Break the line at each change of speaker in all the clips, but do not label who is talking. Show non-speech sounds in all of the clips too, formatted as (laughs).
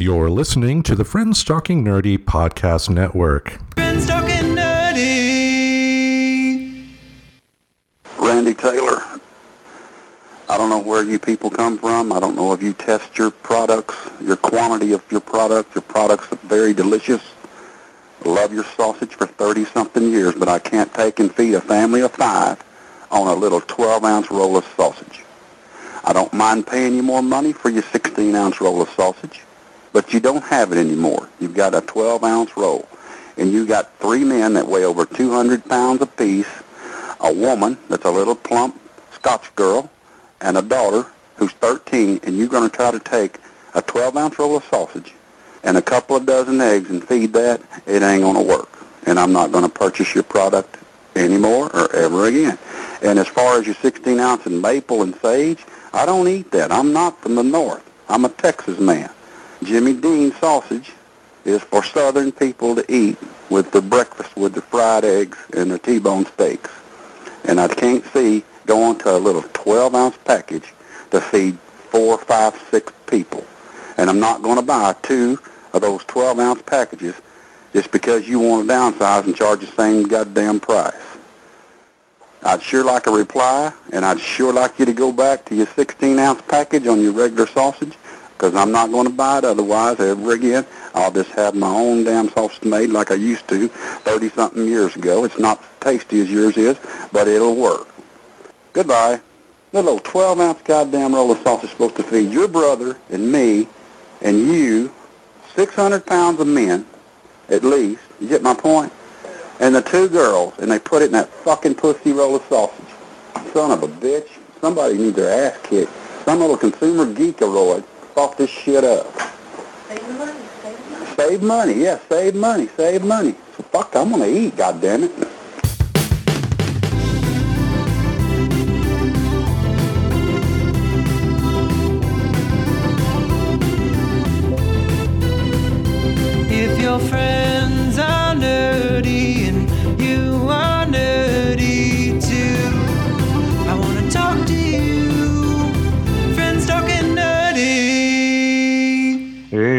You're listening to the Friends Talking Nerdy Podcast Network.
Friends talking nerdy.
Randy Taylor. I don't know where you people come from. I don't know if you test your products, your quantity of your product. Your products are very delicious. Love your sausage for 30-something years, but I can't take and feed a family of five on a little 12-ounce roll of sausage. I don't mind paying you more money for your 16-ounce roll of sausage, but you don't have it anymore. You've got a 12-ounce roll, and you got three men that weigh over 200 pounds apiece, a woman that's a little plump Scotch girl, and a daughter who's 13, and you're going to try to take a 12-ounce roll of sausage and a couple of dozen eggs and feed that, it ain't going to work. And I'm not going to purchase your product anymore or ever again. And as far as your 16 ounce and maple and sage, I don't eat that. I'm not from the north. I'm a Texas man. Jimmy Dean sausage is for southern people to eat with the breakfast with the fried eggs and the T-bone steaks. And I can't see going to a little 12 ounce package to feed four, five, six people. And I'm not going to buy two of those 12 ounce packages just because you want to downsize and charge the same goddamn price. I'd sure like a reply, and I'd sure like you to go back to your 16-ounce package on your regular sausage, because I'm not going to buy it otherwise ever again. I'll just have my own damn sausage made like I used to 30-something years ago. It's not as tasty as yours is, but it'll work. Goodbye. That little 12-ounce goddamn roll of sausage is supposed to feed your brother and me and you 600 pounds of men, at least. You get my point? and the two girls, and they put it in that fucking pussy roll of sausage. Son of a bitch. Somebody needs their ass kicked. Some little consumer geekaroid fuck this shit up.
Save money, save money.
Save money, yeah, save money, save money. So fuck, I'm gonna eat, goddammit.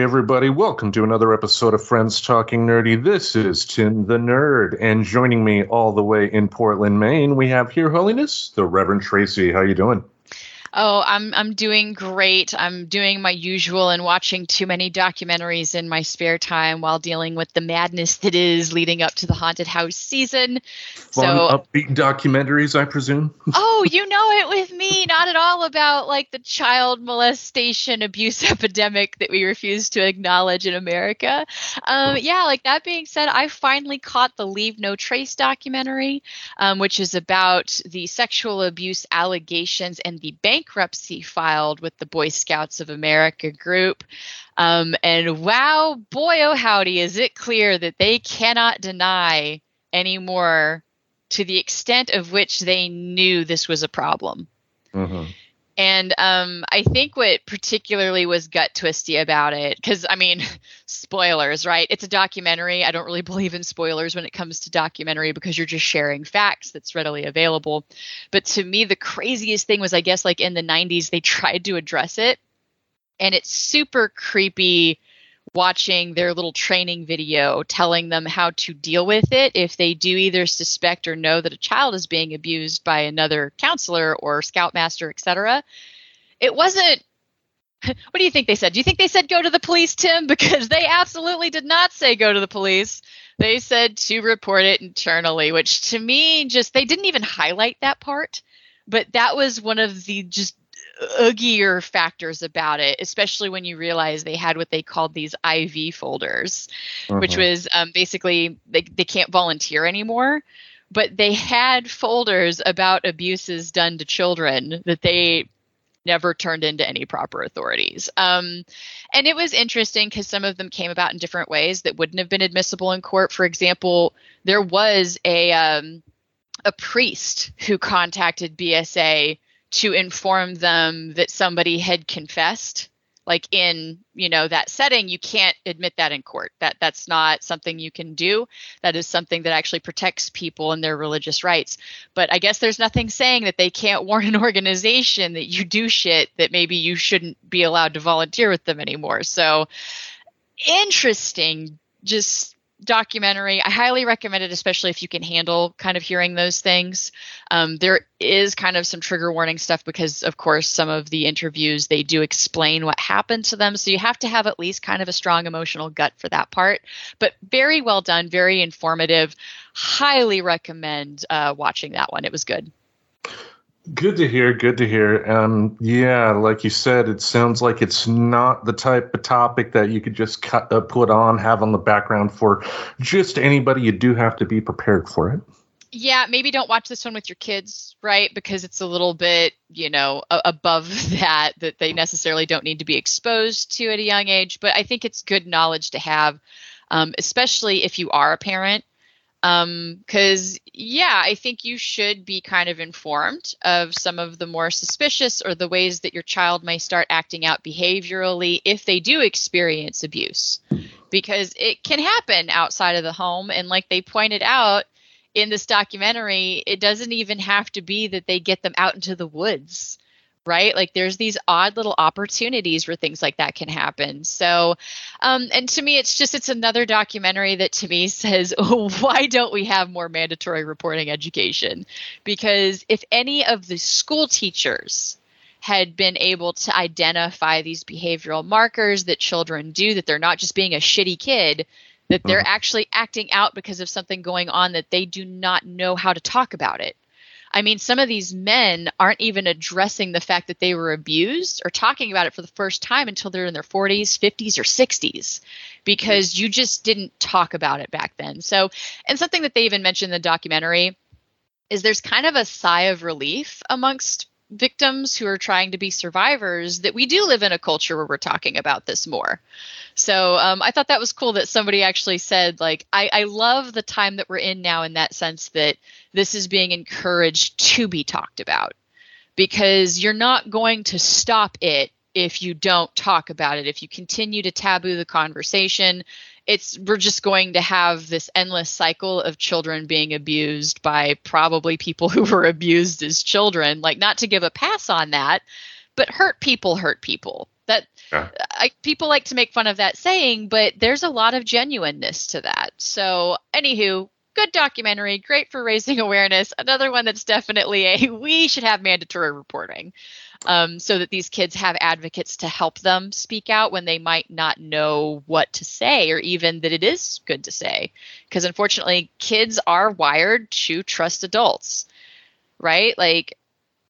Everybody, welcome to another episode of Friends Talking Nerdy. This is Tim the Nerd, and joining me all the way in Portland, Maine, we have Here Holiness, the Reverend Tracy. How you doing?
Oh, I'm I'm doing great. I'm doing my usual and watching too many documentaries in my spare time while dealing with the madness that is leading up to the haunted house season.
Fun,
so,
upbeat documentaries, I presume. (laughs)
oh, you know it with me, not at all about like the child molestation abuse (laughs) epidemic that we refuse to acknowledge in America. Um, yeah, like that being said, I finally caught the Leave No Trace documentary, um, which is about the sexual abuse allegations and the bankruptcy filed with the Boy Scouts of America group. Um, and wow, boy, oh howdy, is it clear that they cannot deny anymore to the extent of which they knew this was a problem.
Mhm.
And um, I think what particularly was gut twisty about it, because I mean, (laughs) spoilers, right? It's a documentary. I don't really believe in spoilers when it comes to documentary because you're just sharing facts that's readily available. But to me, the craziest thing was, I guess, like in the 90s, they tried to address it. And it's super creepy watching their little training video telling them how to deal with it if they do either suspect or know that a child is being abused by another counselor or scoutmaster, etc. It wasn't (laughs) what do you think they said? Do you think they said go to the police, Tim? (laughs) Because they absolutely did not say go to the police. They said to report it internally, which to me just they didn't even highlight that part. But that was one of the just oogier factors about it, especially when you realize they had what they called these IV folders, which
Mhm.
was um, basically they, they can't volunteer anymore. But they had folders about abuses done to children that they never turned into any proper authorities. Um, and it was interesting because some of them came about in different ways that wouldn't have been admissible in court. For example, there was a um, a priest who contacted BSA to inform them that somebody had confessed like in you know that setting you can't admit that in court. That that's not something you can do. That is something that actually protects people and their religious rights. But i guess there's nothing saying that they can't warn an (laughs) organization that you do shit that maybe you shouldn't be allowed to volunteer with them anymore. So interesting just documentary. I highly recommend it, especially if you can handle kind of hearing those things. Um, there is kind of some trigger warning stuff because, of course, some of the interviews they do explain what happened to them. So you have to have at least kind of a strong emotional gut for that part. But very well done, very informative. Highly recommend uh, watching that one. It was good.
Good to hear. Good to hear. Um, yeah, like you said, it sounds like it's not the type of topic that you could just cut, uh, put on, have on the background for just anybody. You do have to be prepared for it.
Yeah, maybe don't watch this one with your kids, right? Because it's a little bit, you know, a- above (laughs) that that they necessarily don't need to be exposed to at a young age. But I think it's good knowledge to have, um, especially if you are a parent um because yeah i think you should be kind of informed of some of the more suspicious or the ways that your child may start acting out behaviorally if they do experience abuse. Because it can happen outside of the home and like they pointed out in this documentary it doesn't even have to be that they get them out into the woods right? Like there's these odd little opportunities where things like that can happen. So, um, and to me, it's just it's another documentary that to me (laughs) says, oh, why don't we have more mandatory reporting education? Because if any of the school teachers had been able to identify these behavioral markers that children do, that they're not just being a shitty kid, that they're actually acting out because of something going on that they do not know how to talk about it I mean, some of these men aren't even addressing the fact that they were abused or talking about it for the first time until they're in their 40s, 50s, or 60s because you just didn't talk about it back then. So, and something that they even mentioned in the documentary is there's kind of a sigh of relief amongst victims who are trying to be survivors that we do live in a culture where we're talking about this more. So um, I thought that was cool that somebody actually said, like, I, I love the time that we're in now in that sense that this is being encouraged to be talked about because you're not going to stop it if you don't talk about it. If you continue to taboo the conversation, it's we're just going to have this endless cycle of children being abused by probably people (laughs) who were abused as children. Like not to give a pass on that, but hurt people hurt people. That
Yeah.
I, people like to make fun of that saying, but there's a lot of genuineness to that. So, anywho, good documentary, great for raising (laughs) awareness. Another one that's definitely a we should have mandatory reporting um, so that these kids have advocates to help them speak out when they might not know what to say or even that it is good to say. Because unfortunately, kids are wired to trust adults, right? Like,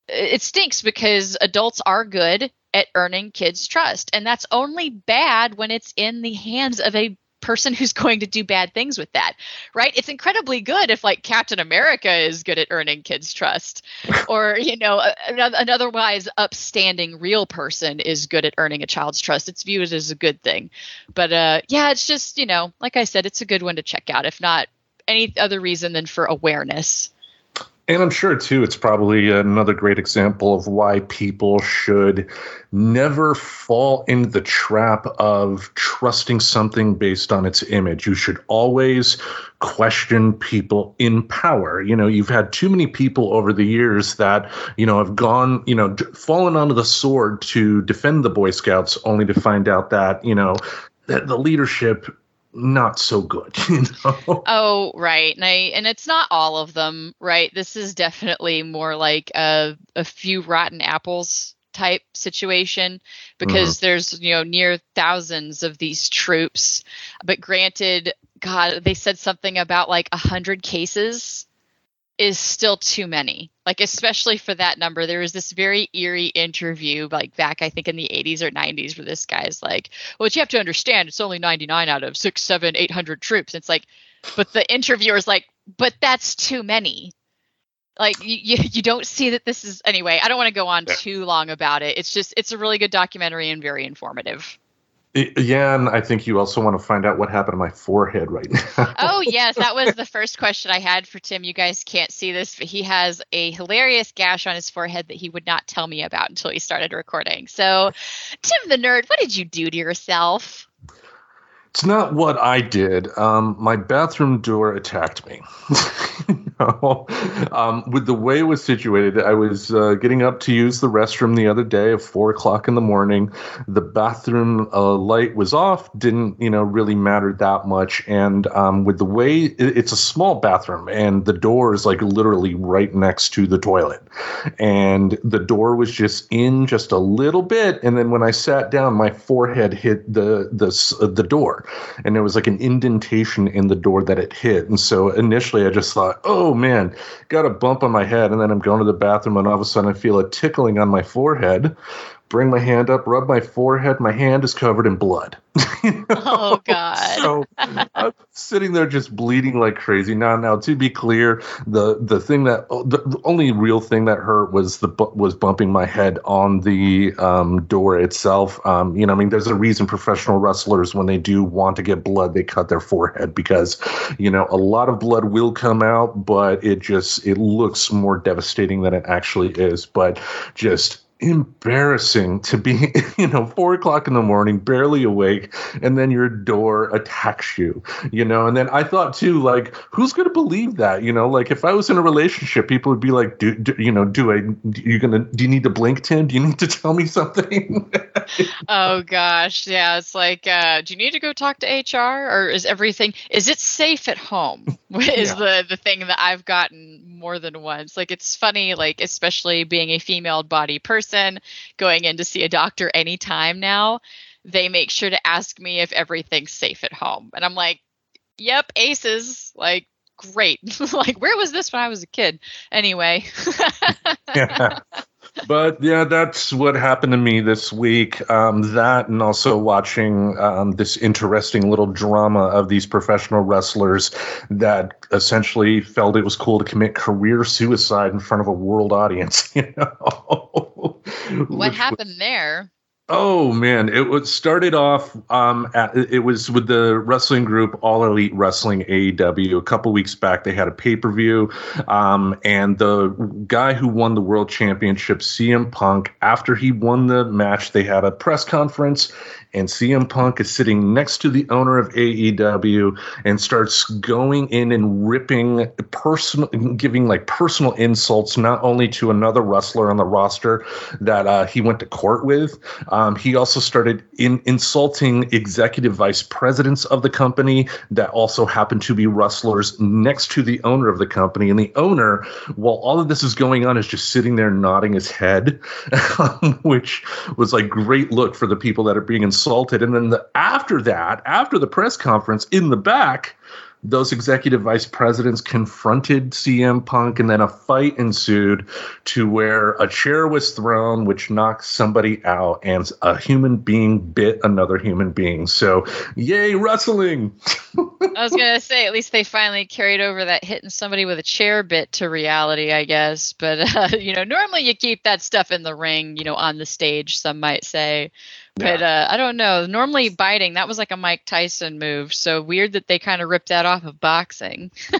it stinks because adults are good at earning kids' trust. And that's only bad when it's in the hands of a person who's (laughs) going to do bad things with that, right? It's incredibly good if, like, Captain America is good at earning kids' trust, (laughs) or, you know, an, an otherwise upstanding real person is good at earning a child's trust. It's viewed as a good thing. But uh, yeah, it's just, you know, like I said, it's a good one to check out, if not any other reason than for awareness.
And I'm sure, too, it's probably another great example of why people should never fall into the trap of trusting something based on its image. You should always question people in power. You know, you've had too many people over the years that, you know, have gone, you know, fallen onto the sword to defend the Boy Scouts only to find out that, you know, that the leadership not so good, (laughs) you know.
Oh, right. And I and it's not all of them, right? This is definitely more like a a few rotten apples type situation because mm-hmm. there's, you know, near thousands of these troops. But granted, God, they said something about like a hundred cases is still too many. Like especially for that number. There was this very eerie interview like back I think in the 80s or 90s where this guy's like, "Well, what you have to understand, it's only 99 out of 6, 7, 800 troops." It's like but the interviewer's like, "But that's too many." Like you, you, (laughs) you don't see that this is anyway. I don't want to go on
Yeah.
too long about it. It's just it's a really good documentary and very informative.
Yeah, and I think you also want to find out what happened to my forehead right now. (laughs)
Oh, yes, that was the first question I had for Tim. You guys can't see this, but he has a hilarious gash on his forehead that he would not tell me about until he started recording. So, Tim the nerd, what did you do to yourself?
It's not what I did. Um, my bathroom door attacked me. (laughs) You know? um, with the way it was situated, I was uh, getting up to use the restroom the other day at four o'clock in the morning. The bathroom uh, light was off. Didn't you know really matter that much. And um, with the way it, it's a small bathroom, and the door is like literally right next to the toilet, and the door was just in just a little bit. And then when I sat down, my forehead hit the the uh, the door, and it was like an indentation in the door that it hit. And so initially, I just thought, oh man, got a bump on my head. And then I'm going to the bathroom, and all of a sudden, I feel a tickling on my forehead. Bring my hand up, rub my forehead. My hand is covered in blood. (laughs) You know?
Oh, God.
So I'm sitting there just bleeding like crazy. Now, now to be clear, the the thing that the, the only real thing that hurt was the was bumping my head on the um, door itself. Um, you know, I mean, there's a reason professional wrestlers when they do want to get blood, they cut their forehead because you know a lot of blood will come out, but it just it looks more devastating than it actually is. But just embarrassing to be (laughs) you know four o'clock in the morning barely awake and then your door attacks you you know and then i thought too like who's going to believe that you know like if i was in a relationship people would be like do, do you know do i you gonna do you need to blink tim do you need to (laughs) tell me something (laughs)
Oh gosh, yeah. It's like, uh, do you need to go talk to HR, or is everything? Is it safe at home? Is
Yeah.
the the thing that I've gotten more than once. Like it's funny, like especially being a female body person, going in to see a doctor anytime now, they make sure to ask me if everything's safe at home, and I'm like, yep, aces. Like great. (laughs) like where was this when I was a kid? Anyway. (laughs)
yeah. But yeah, that's what happened to me this week. Um, that and also watching um, this interesting little drama of these professional wrestlers that essentially felt it was cool to commit career suicide in front of a world audience. (laughs) You know,
what happened there?
Oh man, it was started off. Um, at, it was with the wrestling group All Elite Wrestling AEW. A couple weeks back, they had a pay per view, um, and the guy who won the world championship, CM Punk, after he won the match, they had a press conference, and CM Punk is sitting next to the owner of AEW and starts going in and ripping personal, giving like personal insults, not only to another wrestler on the roster that uh, he went to court with. Um, he also started in insulting executive vice presidents of the company that also happened to be wrestlers next to the owner of the company. And the owner, while all of this is going on, is just sitting there nodding his head, (laughs) which was like great look for the people that are being insulted. And then the, after that, after the press conference in the back, those executive vice presidents confronted CM Punk, and then a fight ensued to where a chair was thrown, which knocked somebody out, and a human being bit another human being. So, yay, wrestling! (laughs)
I was gonna say, at least they finally carried over that hitting somebody with a chair bit to reality, I guess. But (laughs) uh, you know, normally you keep that stuff in the ring, you know, on the stage. Some might say, but uh, I don't know. Normally biting, that was like a Mike Tyson move. So weird that they kind of ripped that off of boxing. (laughs)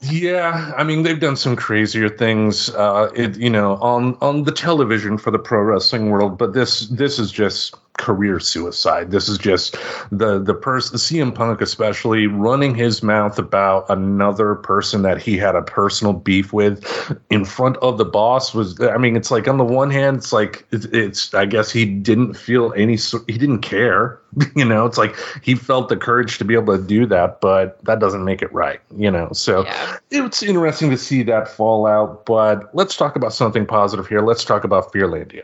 Yeah, I mean they've done some crazier things, uh, it, you know, on on the television for the pro wrestling world. But this this is just career suicide. This is just the the person, CM Punk especially, running his mouth about another person that he had a personal beef with in front of the boss. Was I mean, it's like on the one hand, it's like it's, it's I guess he didn't feel any, he didn't care. (laughs) You know, it's like he felt the courage to be able to do that, but that doesn't make it right. You know, so
Yeah.
it's interesting to see that fallout. But let's talk about something positive here. Let's talk about Fearlandia.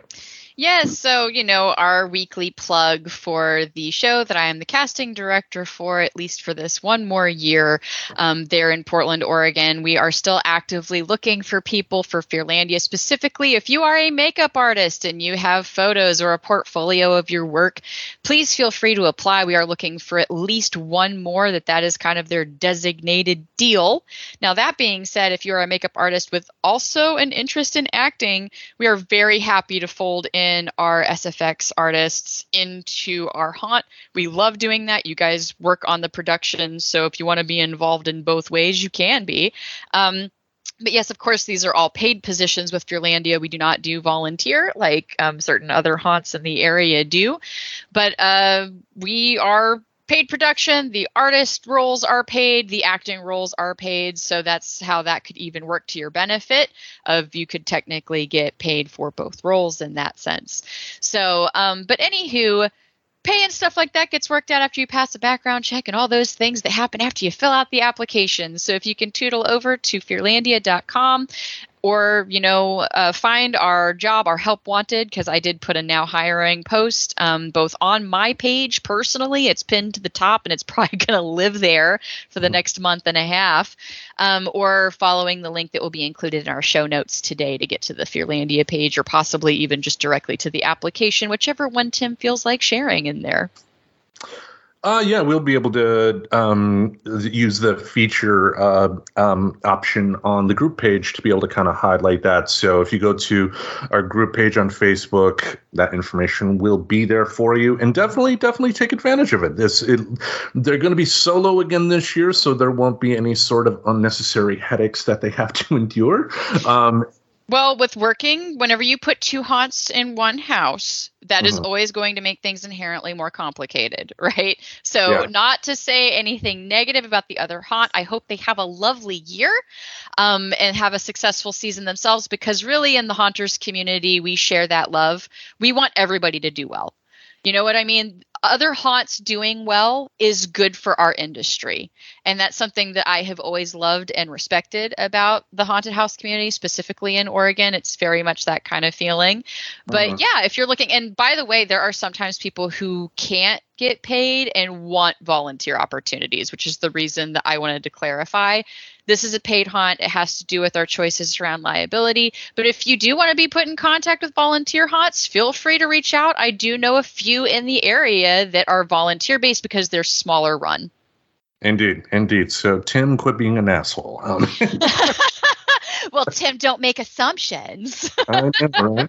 Yes, so you know, our weekly plug for the show that I am the casting director for, at least for this one more year, um, there in Portland, Oregon. We are still actively looking for people for Fearlandia. Specifically, if you are a makeup artist and you have photos or a portfolio of your work, please feel free to apply. We are looking for at least one more. That that is kind of their designated deal. Now, that being said, if you're a makeup artist with also an interest in acting, we are very happy to fold in in our SFX artists into our haunt. We love doing that. You guys work on the production, so if you want to be involved in both ways, you can be. Um, but yes, of course, these are all paid positions with Fearlandia. We do not do volunteer like um, certain other haunts in the area do, but uh, we are paid production. The artist roles are paid. The acting roles are paid. So that's how that could even work to your benefit. Of you could technically get paid for both roles in that sense. So, um, but anywho pay and stuff like that gets worked out after you pass a background check and all those things that happen after you fill out the application. So if you can tootle over to fearlandia.com or you know uh, find our job our help wanted because i did put a now hiring post um, both on my page personally it's pinned to the top and it's (laughs) probably going to live there for the next month and a half um, or following the link that will be included in our show notes today to get to the fearlandia page or possibly even just directly to the application whichever one tim feels like sharing in there
Uh, yeah, we'll be able to um, use the feature uh, um, option on the group page to be able to kind of highlight that. So if you go to our group page on Facebook, that information will be there for you, and definitely, definitely take advantage of it. This, it, they're going to be solo again this year, so there won't be any sort of unnecessary headaches that they have to (laughs) endure. Um,
Well, with working, whenever you put two haunts in one house, that is
Mhm.
always going to make things inherently more complicated, (laughs) right? So,
Yeah.
not to say anything negative about the other haunt. I hope they have a lovely year um, and have a successful season themselves because, really, in the haunters community, we share that love. We want everybody to do well. You know what I mean? Other haunts doing well is good for our industry. And that's something that I have always loved and respected about the haunted house community, specifically in Oregon. It's very much that kind of feeling. But
Mhm.
yeah, if you're looking, and by the way, there are sometimes people who can't get paid and want volunteer opportunities, which is the reason that I wanted to clarify. This is a paid haunt. It has to do with our choices around liability. But if you do want to be put in contact with volunteer haunts, feel free to reach out. I do know a few in the area that are volunteer based because they're smaller run.
Indeed, indeed. So Tim, quit being an asshole. Um, (laughs) (laughs)
well, Tim, don't make assumptions.
Know, right?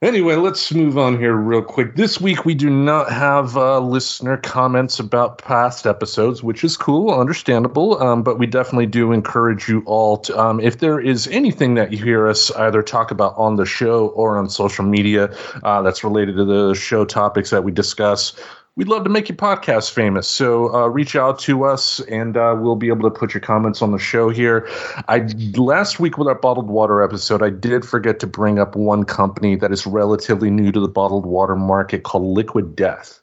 Anyway, let's move on here real quick. This week we do not have uh, listener comments about past episodes, which is cool, understandable. Um, but we definitely do encourage you all to, um, if there is anything that you hear us either talk about on the show or on social media uh, that's related to the show topics that we discuss, We'd love to make your podcast famous. So uh, reach out to us, and uh, we'll be able to put your comments on the show here. I last week with our bottled water episode, I did forget to bring up one company that is relatively new to the bottled water market called Liquid Death.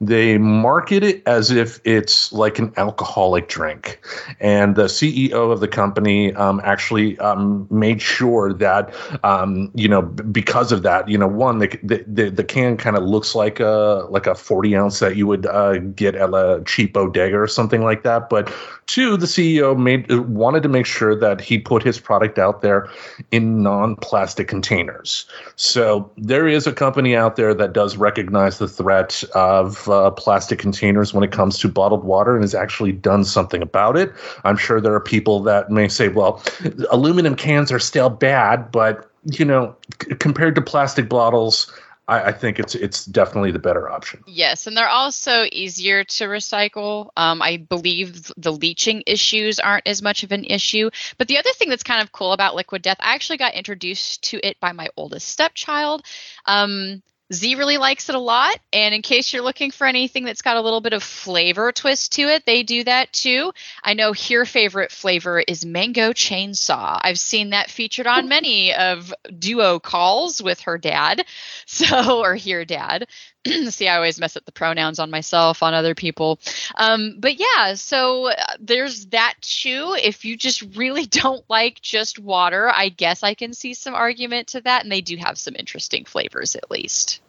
They market it as if it's like an alcoholic drink, and the CEO of the company um, actually um, made sure that um, you know because of that, you know, one the the, the, the can kind of looks like a like a forty ounce that you would uh, get at a cheap bodega or something like that, but two, the CEO made wanted to make sure that he put his product out there in non-plastic containers. So there is a company out there that does recognize the threat of uh, plastic containers when it comes to bottled water and has actually done something about it. I'm sure there are people that may say, "Well, aluminum cans are still bad," but you know, c- compared to plastic bottles. I, I think it's it's definitely the better option.
Yes, and they're also easier to recycle. Um, I believe the leaching issues aren't as much of an issue. But the other thing that's kind of cool about Liquid Death, I actually got introduced to it by my oldest stepchild. Um, Z really likes it a lot. And in case you're looking for anything that's got a little bit of flavor twist to it, they do that too. I know her favorite flavor is mango chainsaw. I've seen that featured on many of duo calls with her dad. (laughs) So, or here dad. (clears throat) See, I always mess up the pronouns on myself, on other people. Um, but yeah, so uh, there's that too. If you just really (laughs) don't like just water, I guess I can see some argument to that. And they do have some interesting flavors at least.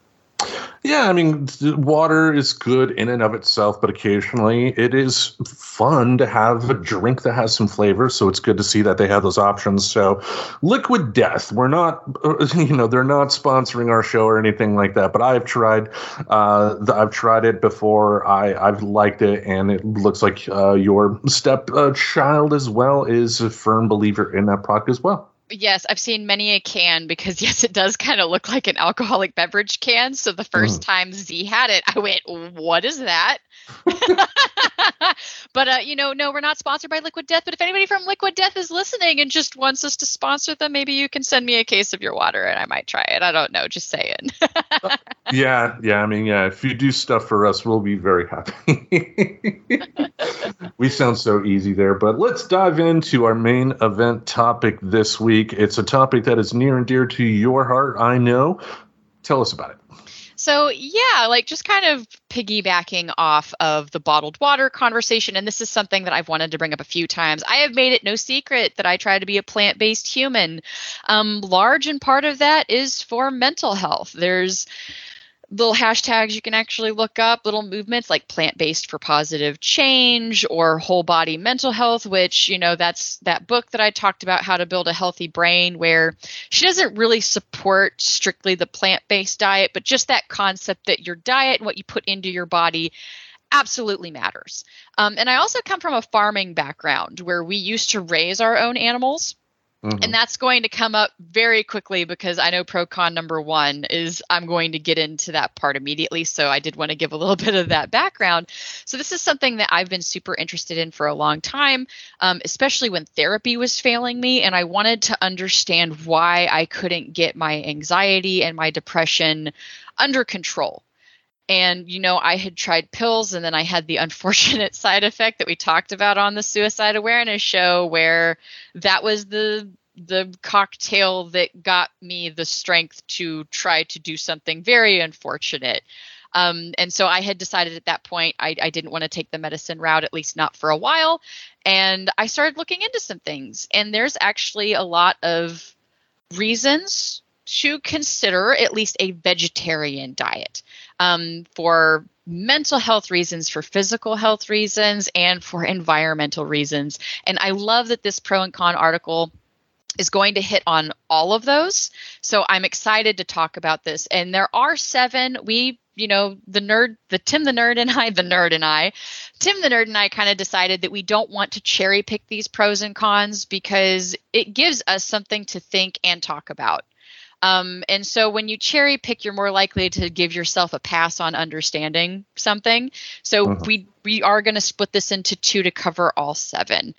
Yeah, I mean, water is good in and of itself, but occasionally it is fun to have a drink that has some flavor. So it's good to see that they have those options. So, Liquid Death, we're not, (laughs) you know, they're not sponsoring our show or anything like that. But I've tried, uh, I've tried it before. I I've liked it, and it looks like uh, your step uh, as well is a firm believer in that product as well.
Yes, I've seen many a can because (laughs) yes, it does kind of look like an alcoholic beverage can. So the first mm. time Z had it, I went, "What is that?" (laughs) but uh, you know, no, we're not sponsored by Liquid Death. But if anybody from Liquid Death is listening and just wants us to sponsor them, maybe you can send me a case of your water and I might try it. I don't know, just saying. (laughs)
Yeah, yeah. I mean, yeah. If you do stuff for us, we'll be very happy. (laughs) we sound so easy there, but let's dive into our main event topic this week. It's a topic that is near and dear to your heart, I know. Tell us about it.
So, yeah, like just kind of piggybacking off of the bottled water conversation, and this is something that I've wanted to bring up a few times. I have made it no secret that I try to be a plant based human. Um, large and part of that is for mental health. There's little hashtags you can actually look up, little movements like plant based for positive change or whole body mental health, which, you know, that's that book that I talked about, How to Build a Healthy Brain, where she doesn't really support strictly the plant based diet, but just that concept that your diet and what you put into your body absolutely matters. Um, and I also come from a farming background where we used to raise our own animals.
Mhm.
And that's going to come up very quickly because I know pro con number one is I'm going to get into that part immediately. So I did want to give a little (laughs) bit of that background. So this is something that I've been super interested in for a long time, um, especially when therapy was failing me. And I wanted to understand why I couldn't get my anxiety and my depression under control. And, you know, I had tried pills and then I had the (laughs) unfortunate side effect that we talked about on the suicide awareness show where that was the the cocktail that got me the strength to try to do something very unfortunate. Um, and so I had decided at that point I, I didn't want to take the medicine route, at least not for a while. And I started looking into some things. And there's actually a lot of reasons to consider at least a vegetarian diet um, for mental health reasons, for physical health reasons, and for environmental reasons. And I love that this pro and con article is going to hit on all of those. So I'm excited to talk about this. And there are seven. We, you know, the nerd, the Tim the nerd and I, the nerd and I, Tim the nerd and I kind of decided that we don't want to cherry pick these pros and cons because it gives us something to think and talk about. Um, and so when you cherry pick, you're more likely to give yourself a pass on understanding something. So
Mhm.
we we are going to split this into two to cover all seven.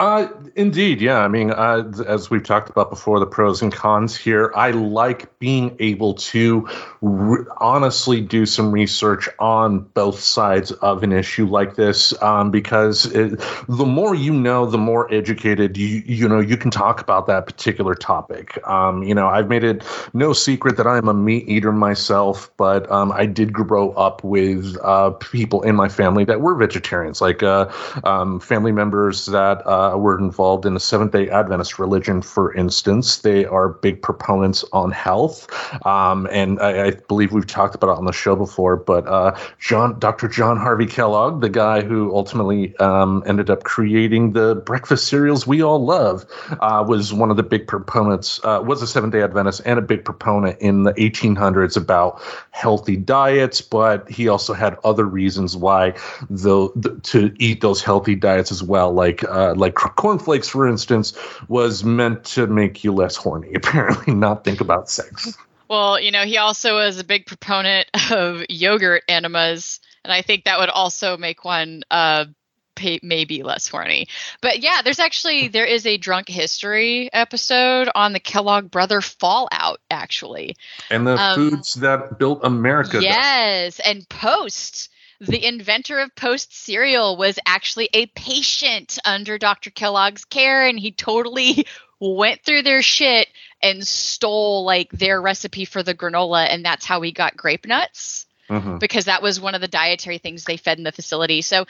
Uh, indeed, yeah. I mean, uh, as we've talked about before, the pros and cons here. I like being able to r- honestly do some research on both sides of an issue like this, um, because it, the more you know, the more educated you you know you can talk about that particular topic. Um, you know, I've made it no secret that I'm a meat eater myself, but um, I did grow up with uh, people in my family that were vegetarians, like uh, um, family members that uh, were involved in the Seventh Day Adventist religion, for instance. They are big proponents on health, um, and I, I believe we've talked about it on the show before. But uh, John, Dr. John Harvey Kellogg, the guy who ultimately um, ended up creating the breakfast cereals we all love, uh, was one of the big proponents. Uh, was a Seventh Day Adventist and a big proponent in the 1800s about healthy diets, but he also had other reasons why the, the to eat those healthy diets as well, like uh, like cornflakes, for instance, was meant to make you less horny. (laughs) Apparently, not think about sex.
Well, you know, he also was a big proponent of yogurt enemas, and I think that would also make one uh, pay, maybe less horny. But yeah, there's actually there is a drunk history episode on the Kellogg brother fallout. Actually,
And the
Um,
foods that built America.
yes, and Post. The inventor of Post cereal was actually a patient under Dr. Kellogg's care, and he totally (laughs) went through their shit and stole like their recipe for the granola, and that's how we got grape nuts
Mhm.
because that was one of the dietary things they fed in the facility. So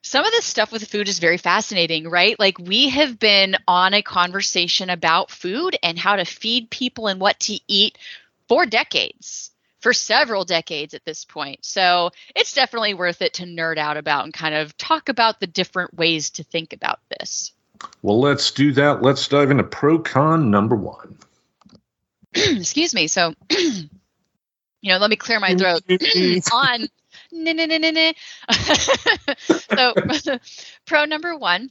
some of this stuff with food is very fascinating, right? Like we have been on a conversation about food and how to feed people and what to eat for decades. For several decades at this point. So it's definitely worth it to nerd out about and kind of talk about the different ways to think about this.
Well, let's do that. Let's dive into pro con number one. (clears throat)
Excuse me. So, (clears throat) you know, let me clear my throat. (clears throat) on nah, nah, nah, nah, nah. (laughs) so (laughs) pro number one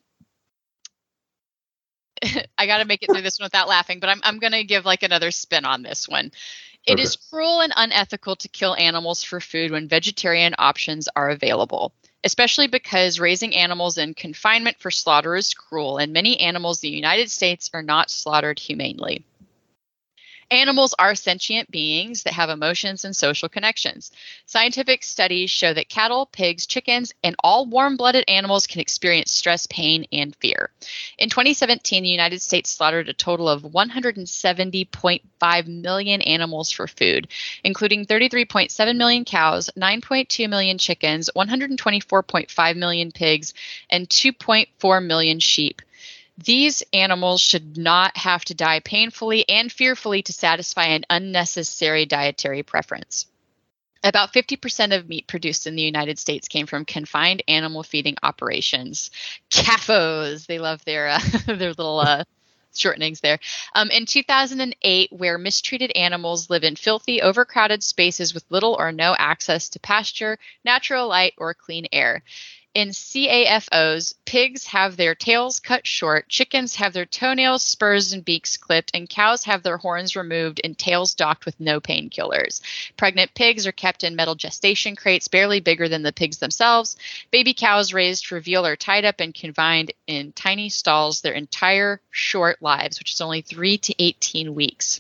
(laughs) I got to make it through this one without laughing, but I'm I'm going to give like another spin on this one. It is
Okay.
cruel and unethical to kill animals for food when vegetarian options are available, especially because raising animals in confinement for slaughter is cruel, and many animals in the United States are not slaughtered humanely. Animals are sentient beings that have emotions and social connections. Scientific studies show that cattle, pigs, chickens, and all warm blooded animals can experience stress, pain, and fear. In 2017, the United States slaughtered a total of 170.5 million animals for food, including 33.7 million cows, 9.2 million chickens, 124.5 million pigs, and 2.4 million sheep. These animals should not have to die painfully and fearfully to satisfy an unnecessary dietary preference. About 50% of meat produced in the United States came from confined animal feeding operations. CAFOs, they love their uh, (laughs) their little uh, shortenings there. Um, in 2008, where mistreated animals live in filthy, overcrowded spaces with little or no access to pasture, natural light, or clean air. In CAFOs, pigs have their tails cut short, chickens have their toenails, spurs, and beaks clipped, and cows have their horns removed and tails docked with no painkillers. Pregnant pigs are kept in metal gestation crates barely bigger than the pigs themselves. Baby cows raised for veal are tied up and confined in tiny stalls their entire short lives, which is only 3 to 18 weeks.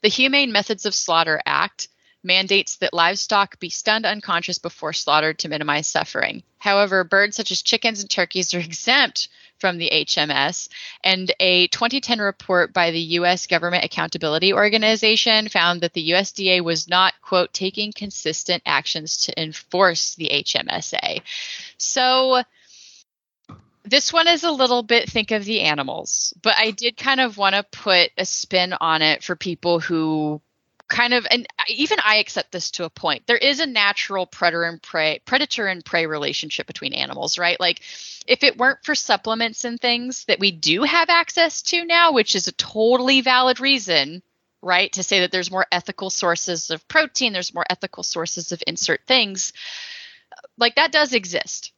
The Humane Methods of Slaughter Act mandates that livestock be stunned unconscious before slaughtered to minimize suffering. However, birds such as chickens and turkeys are (laughs) exempt from the HMS, and a 2010 report by the U.S. Government Accountability Organization found that the USDA was not, quote, taking consistent actions to enforce the HMSA. So, this one is a little bit think of the animals, but I did kind of want to put a spin on it for people who kind of and even I accept this to a point. There is a natural predator and prey predator and prey relationship between animals, right? Like if it weren't for supplements and things that we do have access to now, which is a totally valid reason, right, to say that there's more ethical sources of protein, there's more ethical sources of insert things, like that does exist.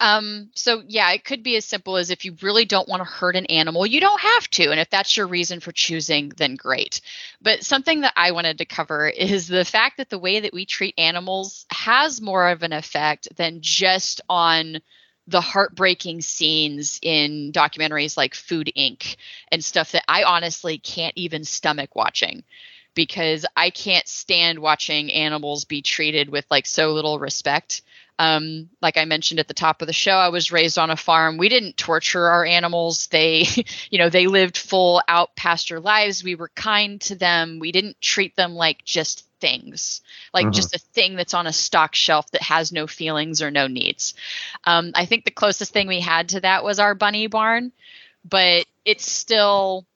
Um, so yeah, it could be as simple as if you really don't want to hurt an animal, you don't have to. And if that's your reason for choosing, then great. But something that I wanted to cover is the fact that the way that we treat animals has more of an effect than just on the heartbreaking scenes in documentaries like Food Inc. and stuff that I honestly can't even stomach watching because I can't stand watching animals be treated with like so little respect. Um, like I mentioned at the top of the show, I was raised on a farm. We didn't torture our animals. They, (laughs) you know, they lived full out pasture lives. We were kind to them. We didn't treat them like just things, like
Mhm.
just a thing that's on a stock shelf that has no feelings or no needs. Um, I think the closest thing we had to that was our bunny barn, but it's still.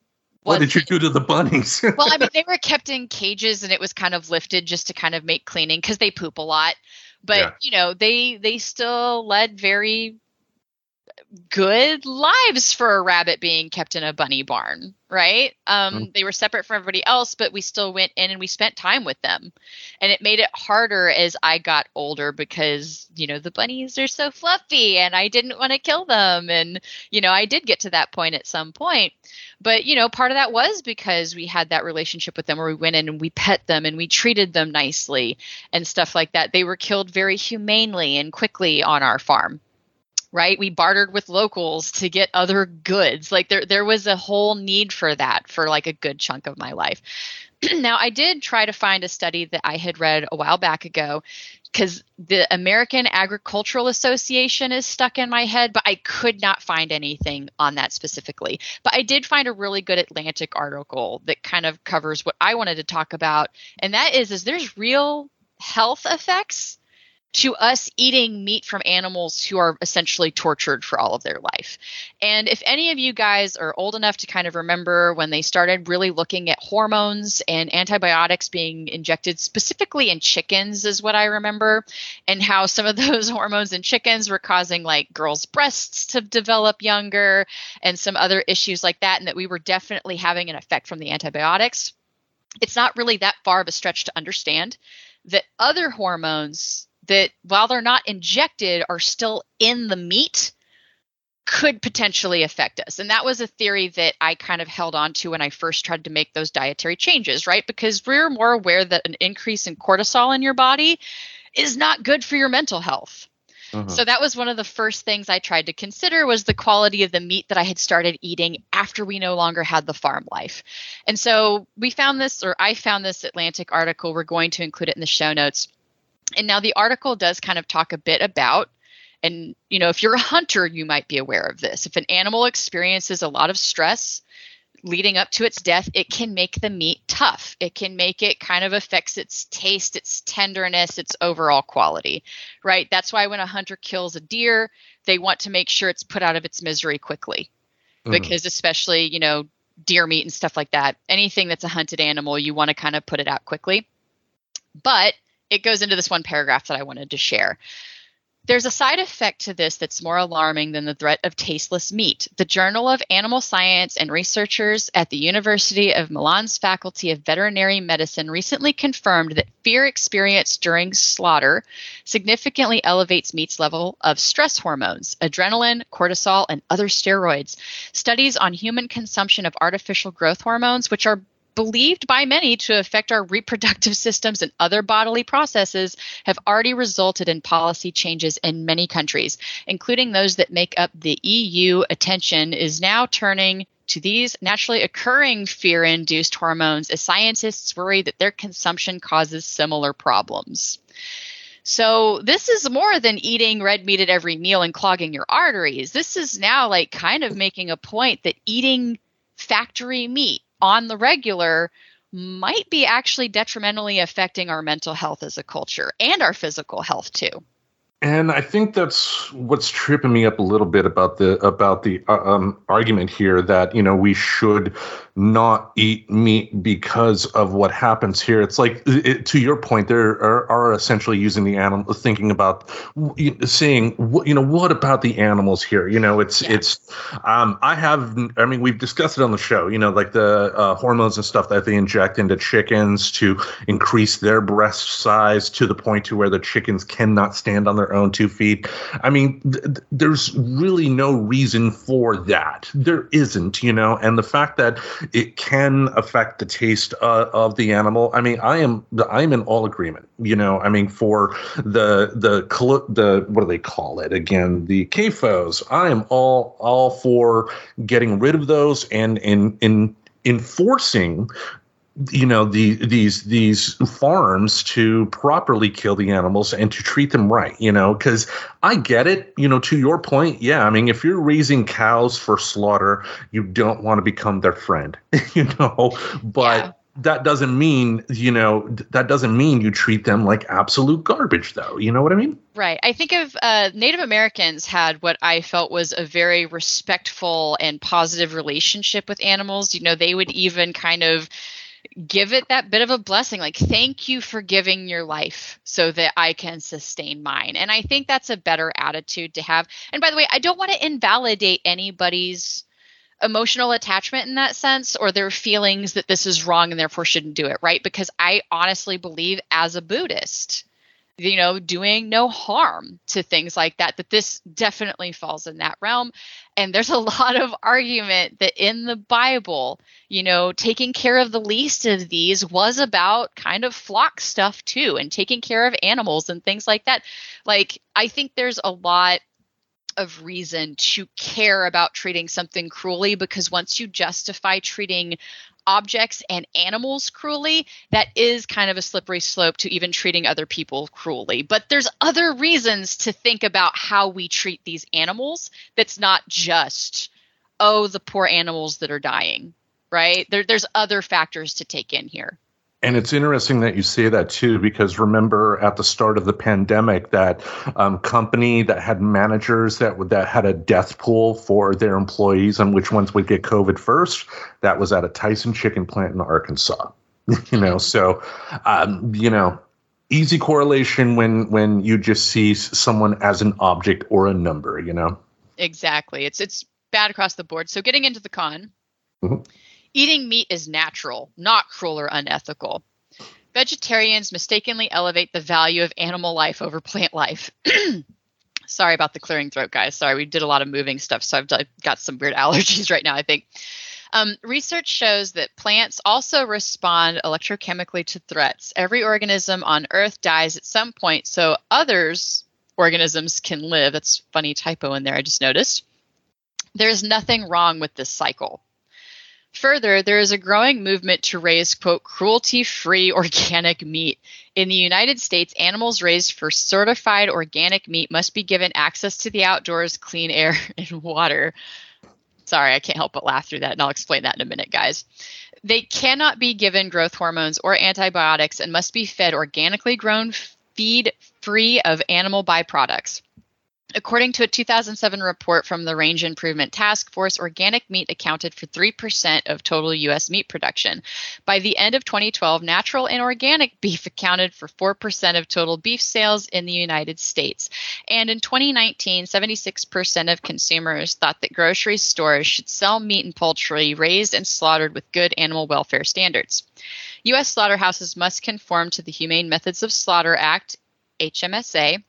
What did you do to the bunnies? (laughs)
well, I mean, they (laughs) were kept in cages and it was kind of lifted just to kind of make cleaning because they poop a lot. But
Yeah.
you know, they they still led very good lives for a rabbit being kept in a bunny barn, right? Um,
Mhm.
They were separate from everybody else, but we still went in and we spent time with them, and it made it harder as I got older because you know the bunnies are so fluffy, and I didn't want to kill them, and you know I did get to that point at some point. But you know part of that was because we had that relationship with them where we went in and we pet them and we treated them nicely and stuff like that. They were killed very humanely and quickly on our farm right? We bartered with locals to get other goods. Like there there was a whole need for that for like a good chunk of my life. (clears throat) Now i did try to find a study that i had read a while back ago because the American Agricultural Association is stuck in my head, but I could not find anything on that specifically. But I did find a really good Atlantic article that kind of covers what I wanted to talk about, and that is is there's real health effects to us eating meat from animals who are essentially tortured for all of their life. And if any of you guys are old enough to kind of remember when they started really looking at hormones and antibiotics being injected specifically in chickens, is what I remember, and how some of (laughs) those hormones in chickens were causing like girls' breasts to develop younger and some other issues like that, and that we were definitely having an effect from the antibiotics. It's not really that far of a stretch to understand that other hormones that while they're not injected are still in the meat could potentially affect us. And that was a theory that I kind of held on to when I first tried to make those dietary changes, right? Because we're more aware that an increase in cortisol in your body is not good for your mental health.
Mhm.
So that was one of the first things I tried to consider was the quality of the meat that I had started eating after we no longer had the farm life. And so we found this or I found this Atlantic article. We're going to include it in the show notes. And now the article does kind of talk a bit about and you know if you're a hunter you might be aware of this. If an animal experiences a lot of stress leading up to its death, it can make the meat tough. It can make it kind of affects its taste, its tenderness, its overall quality, right? That's why when a hunter kills a deer, they want to make sure it's put out of its misery quickly.
Mhm.
Because especially, you know, deer meat and stuff like that, anything that's a hunted animal, you want to kind of put it out quickly. But it goes into this one paragraph that I wanted to share. There's a side effect to this that's more alarming than the threat of tasteless meat. The Journal of Animal Science and researchers at the University of Milan's Faculty of Veterinary Medicine recently confirmed that fear experienced during slaughter significantly elevates meat's level of stress hormones, adrenaline, cortisol, and other steroids. Studies on human consumption of artificial growth hormones, which are believed by many to affect our reproductive (laughs) systems and other bodily processes have already resulted in policy changes in many countries, including those that make up the EU. Attention is now turning to these naturally occurring fear induced hormones as scientists worry that their consumption causes similar problems. So, this is more than eating red meat at every meal and clogging your arteries. This is now like kind of making a point that eating factory meat on the regular might be actually detrimentally affecting our mental health as a culture and our physical health too.
And I think that's what's tripping me up a little bit about the about the uh, um, argument here that you know we should not eat meat because of what happens here. It's like it, to your point, there are, are essentially using the animal, thinking about seeing what you know what about the animals here? You know, it's
Yeah.
it's. Um, I have, I mean, we've discussed it on the show. You know, like the uh, hormones and stuff that they inject into chickens to increase their breast size to the point to where the chickens cannot stand on their own two feet. I mean, th- th- there's really no reason for that. There isn't, you know, and the fact that it can affect the taste uh, of the animal. I mean, I am I am in all agreement. You know, I mean, for the the the what do they call it again? The CAFOs. I am all all for getting rid of those and in in enforcing you know the these these farms to properly kill the animals and to treat them right you know because i get it you know to your point yeah i mean if you're raising cows for slaughter you don't want to become their friend (laughs) you know but
Yeah.
that doesn't mean you know that doesn't mean you treat them like absolute garbage though you know what i mean
Right. I think of uh, Native Americans had what I felt was a very respectful and positive relationship with animals. You know, they would even kind of give it that bit of a blessing like thank you for giving your life so that i can sustain mine. And i think that's a better attitude to have. And by the way i don't want to invalidate anybody's emotional attachment in that sense or their feelings that this is wrong and therefore shouldn't do it right? Because i honestly believe as a buddhist you know doing no harm to things like that that this definitely falls in that realm. And there's a (laughs) lot of argument that in the bible you know taking care of the least of these was about kind of flock stuff too and taking care of animals and things like that. Like i think there's a lot of reason to care about treating something cruelly because once you justify treating objects and animals cruelly, that is kind of a slippery slope to even treating other people cruelly. But there's other reasons to think about how we treat these animals that's not just, oh, the poor animals that are dying, right? There, there's other factors to take in here.
And it's interesting that you say that too, because remember at the start of the pandemic, that um, company that had managers that would, that had a death pool for their employees on which ones would get COVID first. That was at a Tyson chicken plant in Arkansas. (laughs) you know, so um, you know, easy correlation when when you just see someone as an object or a number. You know.
Exactly. It's it's bad across the board. So getting into the con,
Mhm.
Eating meat is natural, not cruel or unethical. Vegetarians mistakenly elevate the value of animal life over plant life. (clears throat) Sorry about the clearing throat, guys. Sorry, we did a lot of moving stuff, so I've got some weird (laughs) allergies right now, I think. Um, research shows that plants also respond electrochemically to threats. Every organism on Earth dies at some point, so others organisms can live. That's funny typo in there, I just noticed. There's nothing wrong with this cycle. Further, there is a growing movement to raise, quote, cruelty free (laughs) organic meat. In the United States, animals raised for certified organic meat must be given access to the outdoors, clean air, (laughs) and water. Sorry, I can't help but laugh through that, and I'll explain that in a minute, guys. They cannot be given growth hormones or antibiotics and must be fed organically grown feed free of animal byproducts. According to a 2007 report from the Range Improvement Task Force, organic meat accounted for 3% of total U.S. meat production. By the end of 2012, natural and organic beef accounted for 4% of total beef sales in the United States. And in 2019, 76% of consumers thought that grocery stores should sell meat and poultry raised and slaughtered with good animal welfare standards. U.S. slaughterhouses must conform to the Humane Methods of Slaughter Act, HMSA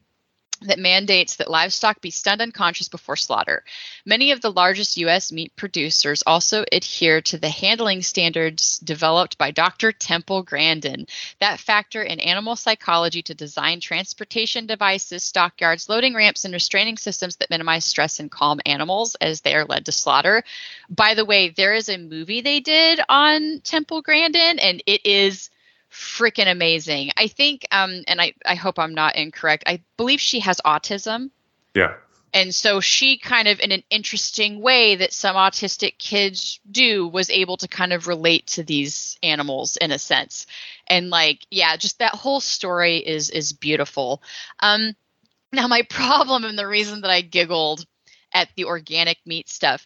that mandates that livestock be stunned unconscious before slaughter. Many of the largest U.S. meat producers also adhere to the handling standards developed by Dr. Temple Grandin that factor in animal psychology to design transportation devices, stockyards, loading ramps, and restraining systems that minimize stress and calm animals as they are led to slaughter. By the way, there is a movie they did on Temple Grandin, and it is freaking amazing. I think, um, and I, I hope I'm not incorrect. I believe she has autism.
Yeah.
And so she kind of, in an interesting way that some autistic kids do, was able to kind of relate to these animals in a sense. And like, yeah, just that whole story is is beautiful. Um, now my (laughs) problem and the reason that I giggled at the organic meat stuff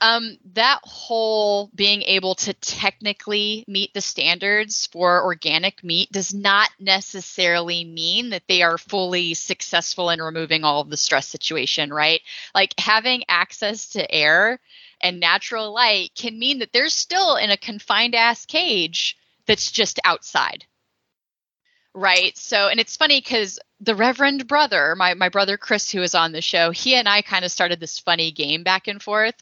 um, that whole being able to technically meet the standards for organic meat does not necessarily mean that they are fully successful in removing all of the stress situation, right? Like having access to air and natural light can mean that they're still in a confined ass cage that's just outside right so and it's funny because the reverend brother my, my brother chris who was on the show he and i kind of started this funny game back and forth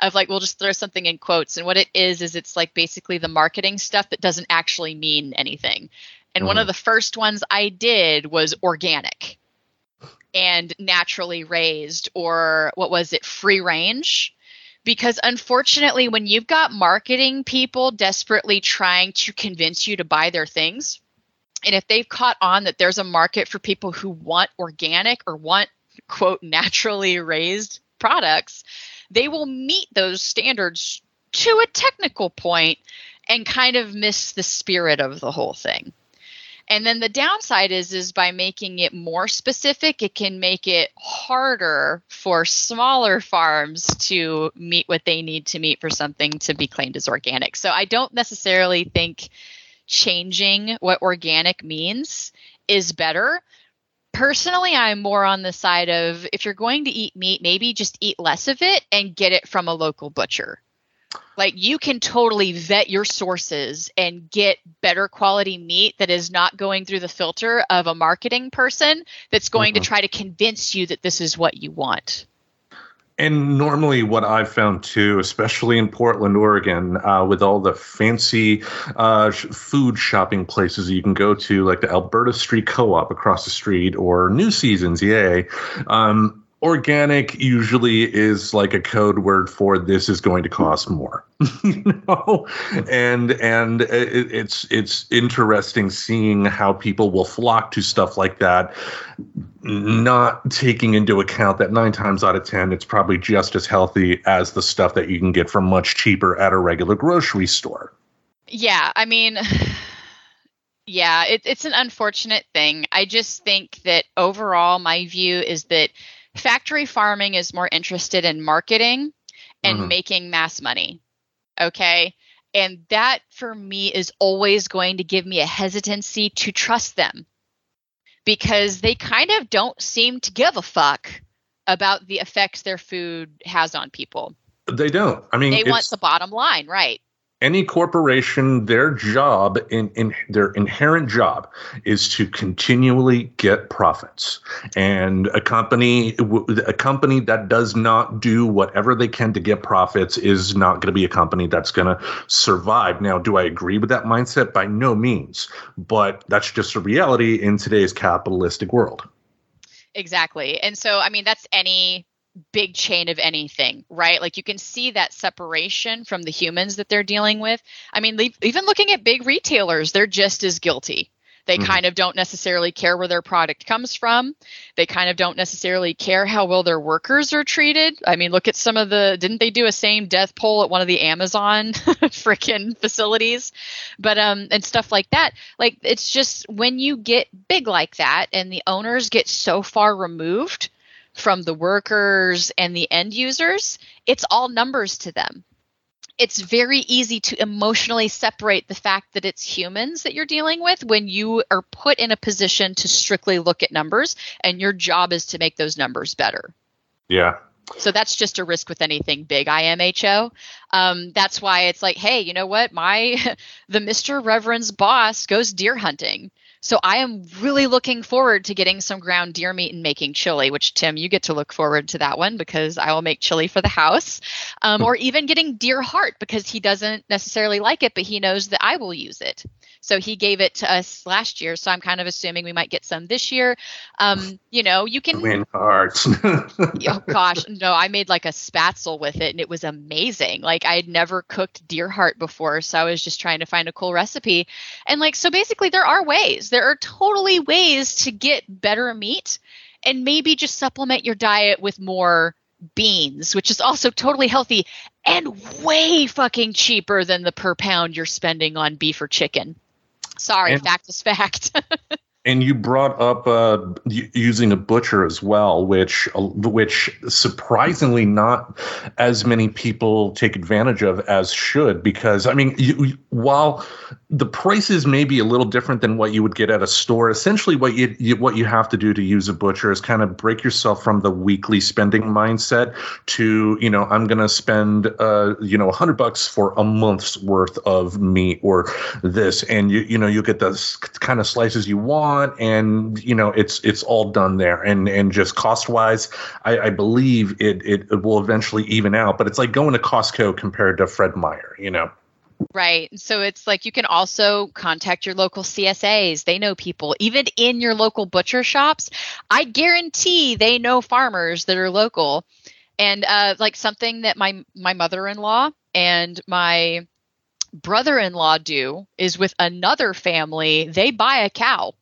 of like we'll just throw something in quotes and what it is is it's like basically the marketing stuff that doesn't actually mean anything. And mm one of the first ones i did was organic and naturally raised or what was it free range? Because unfortunately when you've got marketing people desperately trying to convince you to buy their things and if they've caught on that there's a market for people who want organic or want, quote, naturally raised products, they will meet those standards to a technical point and kind of miss the spirit of the whole thing. And then the downside is is by making it more specific, it can make it harder for smaller farms to meet what they need to meet for something to be claimed as organic. So I don't necessarily think changing what organic means is better. Personally, I'm more on the side of if you're going to eat meat, maybe just eat less of it and get it from a local butcher. Like you can totally vet your sources and get better quality meat that is not going through the filter of a marketing person that's going
Mhm.
to try to convince you that this is what you want.
And normally, what I've found too, especially in Portland, Oregon, uh, with all the fancy uh, food shopping places you can go to, like the Alberta Street Co op across the street or New Seasons, yay. Um, organic usually is like a code word for this is going to cost more. (laughs) You know? And and it, it's it's interesting seeing how people will flock to stuff like that not taking into account that nine times out of ten it's probably just as healthy as the stuff that you can get from much cheaper at a regular grocery store.
Yeah, I mean, (sighs) yeah, it, it's an unfortunate thing. I just think that overall, my view is that factory farming is more interested in marketing and
Mhm.
making mass money. Okay. And that for me is always going to give me a hesitancy to trust them because they kind of don't seem to give a fuck about the effects their food has on people.
they don't i mean
They want the bottom line, right?
Any corporation their job in, in their inherent job is to continually get profits. And a company a company that does not do whatever they can to get profits is not going to be a company that's going to survive. Now do i agree with that mindset? By no means. But that's just a reality in today's capitalistic world.
Exactly. And so, I mean, that's any big chain of anything, right? Like you can see that separation from the humans that they're dealing with. I mean, le- even looking at big retailers, they're just as guilty. They
Mhm.
kind of don't necessarily care where their product comes from. They kind of don't necessarily care how well their workers are treated. I mean, look at some of the didn't they do a same death poll at one of the Amazon (laughs) freaking facilities? But um and stuff like that. Like it's just when you get big like that and the owners get so far removed from the workers and the end users, it's all numbers to them. It's very easy to emotionally separate the fact that it's humans that you're dealing with when you are put in a position to strictly look at numbers and your job is to make those numbers better.
yeah
So that's just a risk with anything big IMHO. Um, that's why it's like, hey, you know what? My (laughs) the Mr. Reverend's boss goes deer hunting. So I am really looking forward to getting some ground deer meat and making chili, which Tim, you get to look forward to that one because I will make chili for the house. Um, or even getting deer heart because he doesn't necessarily like it, but he knows that I will use it. So he gave it to us last year. So I'm kind of assuming we might get some this year. Um, you know, you can
win hearts (laughs)
oh gosh, no, I made like a spaetzle with it and it was amazing. Like I had never cooked deer heart before, so I was just trying to find a cool recipe. And like so basically there are ways. There are totally ways to get better meat and maybe just supplement your diet with more beans, which is also totally healthy and way fucking cheaper than the per pound you're spending on beef or chicken. Sorry,
And-
fact is fact. (laughs)
And you brought up uh, using a butcher as well, which uh, which surprisingly not as many people take advantage of as should. Because I mean, you- while the prices may be a little different than what you would get at a store, essentially what you, you what you have to do to use a butcher is kind of break yourself from the weekly spending mindset to you know I'm going to spend uh, you know a hundred bucks for a month's worth of meat or this, and you you know you get the kind of slices you want, and you know it's it's all done there, and and just cost wise, I, I believe it, it it will eventually even out, but it's like going to Costco compared to Fred Meyer, you know.
Right. So it's like you can also contact your local CSAs. They know people, even in your local butcher shops. I guarantee they know farmers that are local. And uh, like something that my my mother-in-law and my brother-in-law do is with another family, they buy a cow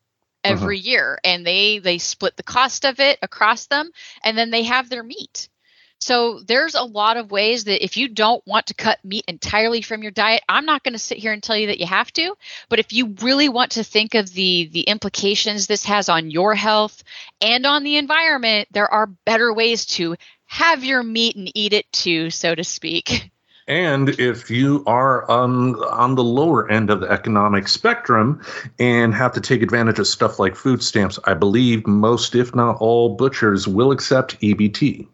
every year and they they split the cost of it across them and then they have their meat. So there's a lot of ways that if you don't want to cut meat entirely from your diet, I'm not going to sit here and tell you that you have to, but if you really want to think of the the implications this has on your health and on the environment, there are better ways to have your meat and eat it too, so to speak. (laughs)
And if you are um, on the lower end of the economic spectrum and have to take advantage of stuff like food stamps, I believe most, if not all, butchers will accept EBT.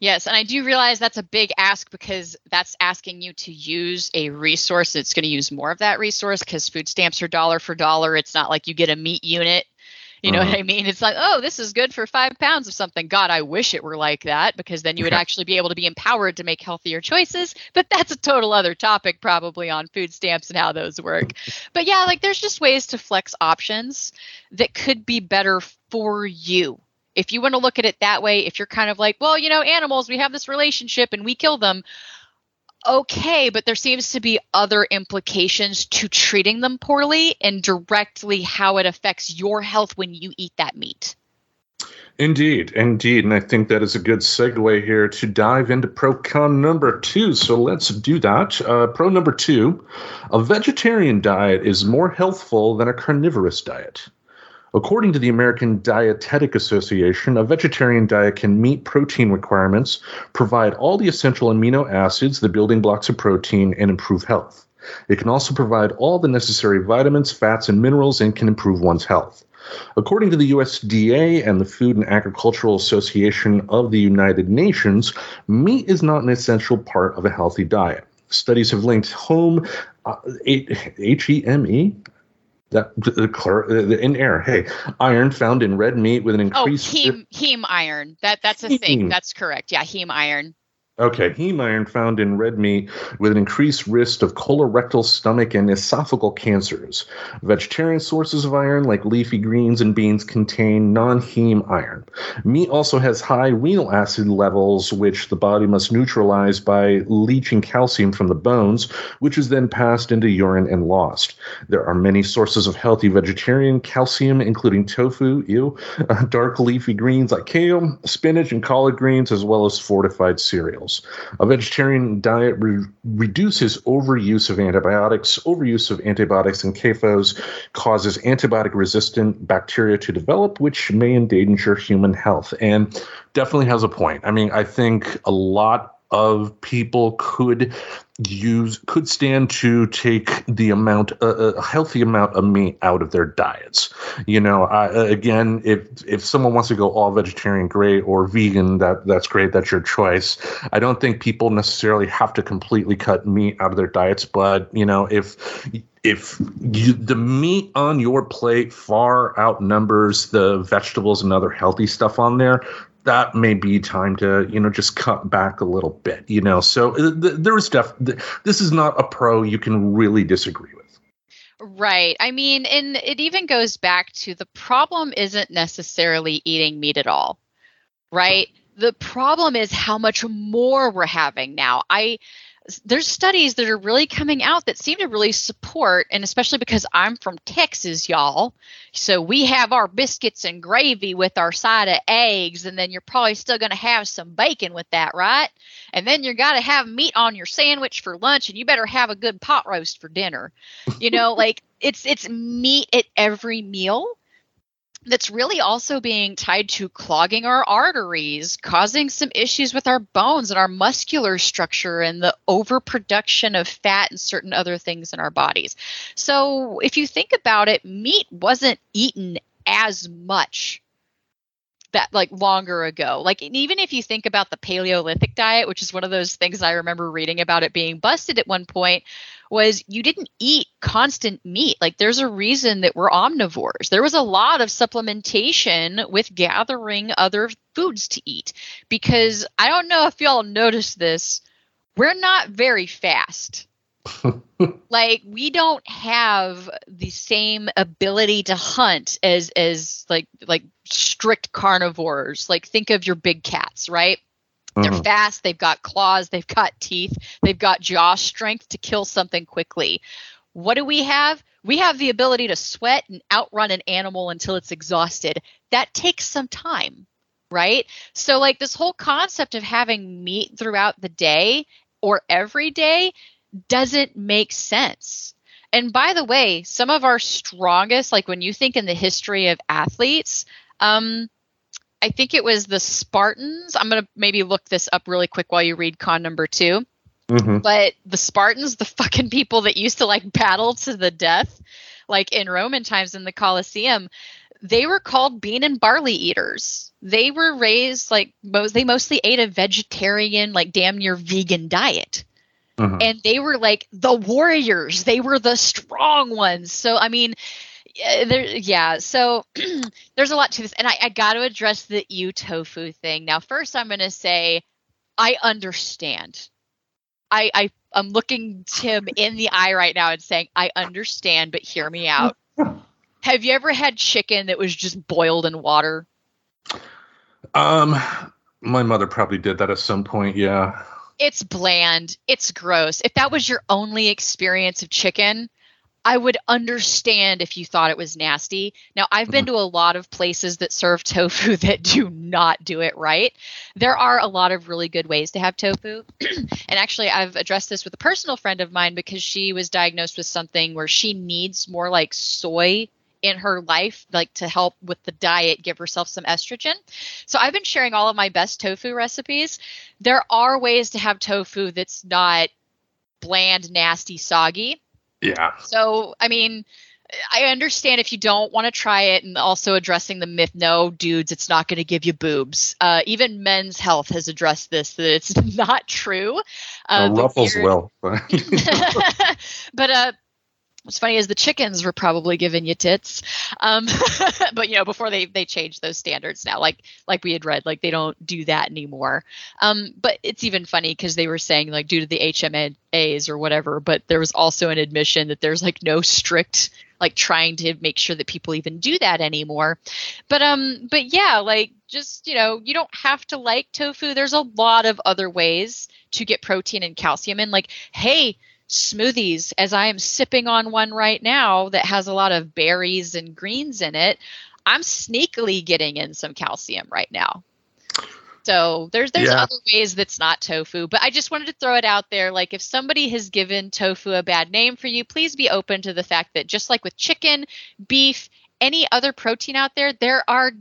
Yes, and I do realize that's a big ask because that's asking you to use a resource that's going to use more of that resource because food stamps are dollar for dollar. It's not like you get a meat unit. You know
Mhm.
what I mean? It's like, oh, this is good for five pounds of something. God, I wish it were like that because then you would (laughs) actually be able to be empowered to make healthier choices. But that's a total other topic, probably on food stamps and how those work. but yeah, like there's just ways to flex options that could be better for you if you want to look at it that way, if you're kind of like, well, you know, animals, we have this relationship and we kill them. Okay, but there seems to be other implications to treating them poorly and directly how it affects your health when you eat that meat.
Indeed, indeed. And I think that is a good segue here to dive into pro con number two. So let's do that. Uh, pro number two a vegetarian diet is more healthful than a carnivorous diet. According to the American Dietetic Association, a vegetarian diet can meet protein requirements, provide all the essential amino acids, the building blocks of protein, and improve health. It can also provide all the necessary vitamins, fats, and minerals and can improve one's health. According to the USDA and the Food and Agricultural Association of the United Nations, meat is not an essential part of a healthy diet. studies have linked home uh, H E M E that the uh, in air. Hey, iron found in red meat with an
Oh,
increased.
heme heme iron. That that's a thing. That's correct. Yeah, heme iron.
Okay, heme iron found in red meat with an increased risk of colorectal, stomach, and esophageal cancers. Vegetarian sources of iron, like leafy greens and beans, contain non heme iron. Meat also has high renal acid levels, which the body must neutralize by leaching calcium from the bones, which is then passed into urine and lost. There are many sources of healthy vegetarian calcium, including tofu, ew, (laughs) dark leafy greens like kale, spinach, and collard greens, as well as fortified cereals. A vegetarian diet re- reduces overuse of antibiotics. Overuse of antibiotics and CAFOs causes antibiotic resistant bacteria to develop, which may endanger human health. And definitely has a point. I mean, I think a lot of people could use could stand to take the amount a, a healthy amount of meat out of their diets. You know I, uh, again if if someone wants to go all vegetarian great or vegan that that's great that's your choice. I don't think people necessarily have to completely cut meat out of their diets but you know if if you, the meat on your plate far outnumbers the vegetables and other healthy stuff on there that may be time to you know just cut back a little bit you know so uh, th- there is def th- this is not a pro you can really disagree with
Right. I mean, and it even goes back to the problem isn't necessarily eating meat at all. Right? The problem is how much more we're having now. I there's studies that are really coming out that seem to really support and especially because I'm from Texas, y'all. So we have our biscuits and gravy with our side of eggs and then you're probably still going to have some bacon with that, right? And then you got to have meat on your sandwich for lunch and you better have a good pot roast for dinner. You know, (laughs) like it's it's meat at every meal that's really also being tied to clogging our arteries, causing some issues with our bones and our muscular structure and the overproduction of fat and certain other things in our bodies. So, if you think about it, meat wasn't eaten as much that like longer ago. Like even if you think about the Paleolithic diet, which is one of those things I remember reading about it being busted at one point, was you didn't eat constant meat. Like there's a reason that we're omnivores. There was a lot of supplementation with gathering other foods to eat because I don't know if y'all noticed this, we're not very fast. (laughs) like we don't have the same ability to hunt as as like like strict carnivores. Like think of your big cats, right? They're
Mhm.
fast, they've got claws, they've got teeth, they've got jaw strength to kill something quickly. What do we have? We have the ability to sweat and outrun an animal until it's exhausted. That takes some time, right? So, like, this whole concept of having meat throughout the day or every day doesn't make sense. And by the way, some of our strongest, like when you think in the history of athletes, um, I think it was the Spartans. I'm going to maybe look this up really quick while you read con number two.
Mhm.
But the Spartans, the fucking people that used to like battle to the death, like in Roman times in the Colosseum, they were called bean and barley eaters. They were raised like most, they mostly ate a vegetarian, like damn near vegan diet
Mhm.
and they were like the warriors. They were the strong ones. So i mean there, yeah so (clears throat) there's a lot to this. And i, I got to address the ew tofu thing. Now first i'm going to say i understand. I, I i'm looking tim in the eye right now and saying i understand but hear me out. (laughs) Have you ever had chicken that was just boiled in water?
Um my mother probably did that at some point yeah
it's bland, it's gross. If that was your only experience of chicken, I would understand if you thought it was nasty. Now, I've been mm-hmm. to a lot of places that serve tofu (laughs) that do not do it right. There are a lot of really good ways to have tofu. (clears throat) and actually, I've addressed this with a personal friend of mine because she was diagnosed with something where she needs more like soy in her life like to help with the diet give herself some estrogen so i've been sharing all of my best tofu recipes there are ways to have tofu that's not bland nasty soggy
yeah
so i mean I understand if you don't want to try it, and also addressing the myth. No, dudes, it's not going to give you boobs. Uh, even Men's Health has addressed this that it's (laughs) not true.
Uh, Ruffles
weird-
will.
but (laughs) (laughs) uh, what's funny is the chickens were probably giving you tits, um, (laughs) but you know before they they changed those standards now, like like we had read, like they don't do that anymore. Um, but it's even funny because they were saying like due to the HMAs or whatever, but there was also an admission that there's like no strict like trying to make sure that people even do that anymore. But um, but yeah, like just you know you don't have to like tofu. There's a lot of other ways to get protein and calcium in. Like hey smoothies as I am sipping on one right now that has a lot of berries and greens in it. I'm sneakily getting in some calcium right now. So there's there's
Yeah.
other ways that's not tofu, but I just wanted to throw it out there. Like if somebody has given tofu a bad name for you, please be open to the fact that just like with chicken, beef, any other protein out there, there are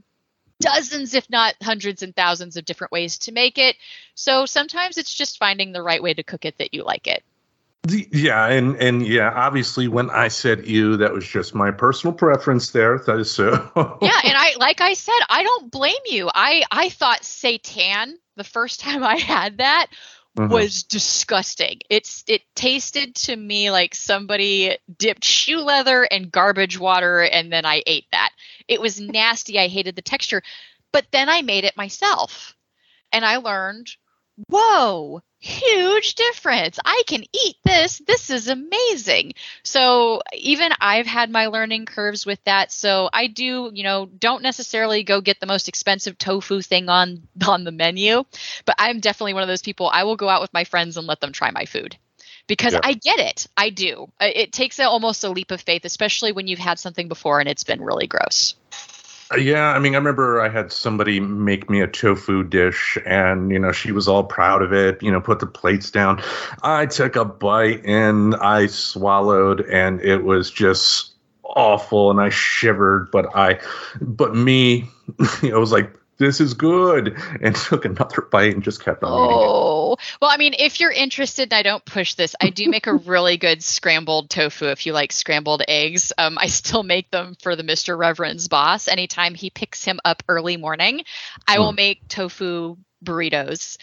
dozens, if not hundreds and thousands of different ways to make it. So sometimes it's just finding the right way to cook it that you like it.
Yeah, and and yeah, obviously, when I said you, that was just my personal preference there. (laughs) That is so.
yeah and i like i said i don't blame you i i thought satan the first (laughs) time i had that
Mhm.
was disgusting it's it tasted to me like somebody dipped shoe leather and garbage water and then i ate that it was nasty i hated the texture but then i made it myself and i learned whoa huge difference i can eat this this is amazing so even I've had my learning curves with that. So I do, you know, don't necessarily go get the most expensive tofu thing on on the menu, but I'm definitely one of those people. I will go out with my friends and let them try my food because
Yeah.
I get it. I do. It takes a, almost a leap of faith, especially when you've had something before and it's been really gross.
Yeah, I mean, I remember I had somebody make me a tofu dish, and you know, she was all proud of it. You know, put the plates down. I took a bite and I swallowed, and it was just awful, and I shivered. But I, but me, (laughs) you know, was like, "This is good," and (laughs) took another bite and just kept on eating it.
Oh, well, I mean, if you're interested, and I don't push this, I do make a (laughs) really good scrambled tofu if you like scrambled eggs. Um, I still make them for the Mr. Reverend's boss. Anytime he picks him up early morning, I will
Hmm.
make tofu burritos.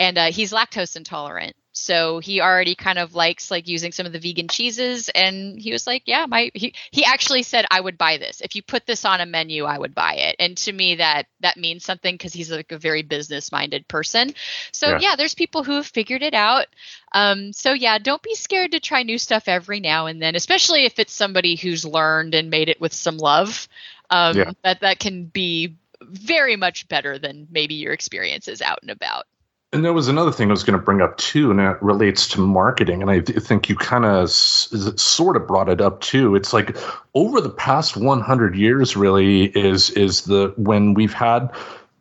And uh, he's lactose intolerant. So he already kind of likes like using some of the vegan cheeses, and he was like, "Yeah, my." He, he actually said, "I would buy this if you put this on a menu. I would buy it." And to me, that that means something because he's like a very business minded person. So
Yeah.
yeah. there's people who have figured it out. Um, so yeah, don't be scared to try new stuff every now and then, especially if it's somebody who's learned and made it with some love. Um,
Yeah.
That that can be very much better than maybe your experiences out and about.
And there was another thing I was going to bring up too, and it relates to marketing. And I think you kind of s- sort of brought it up too. It's like over the past 100 years, really, is is the when we've had.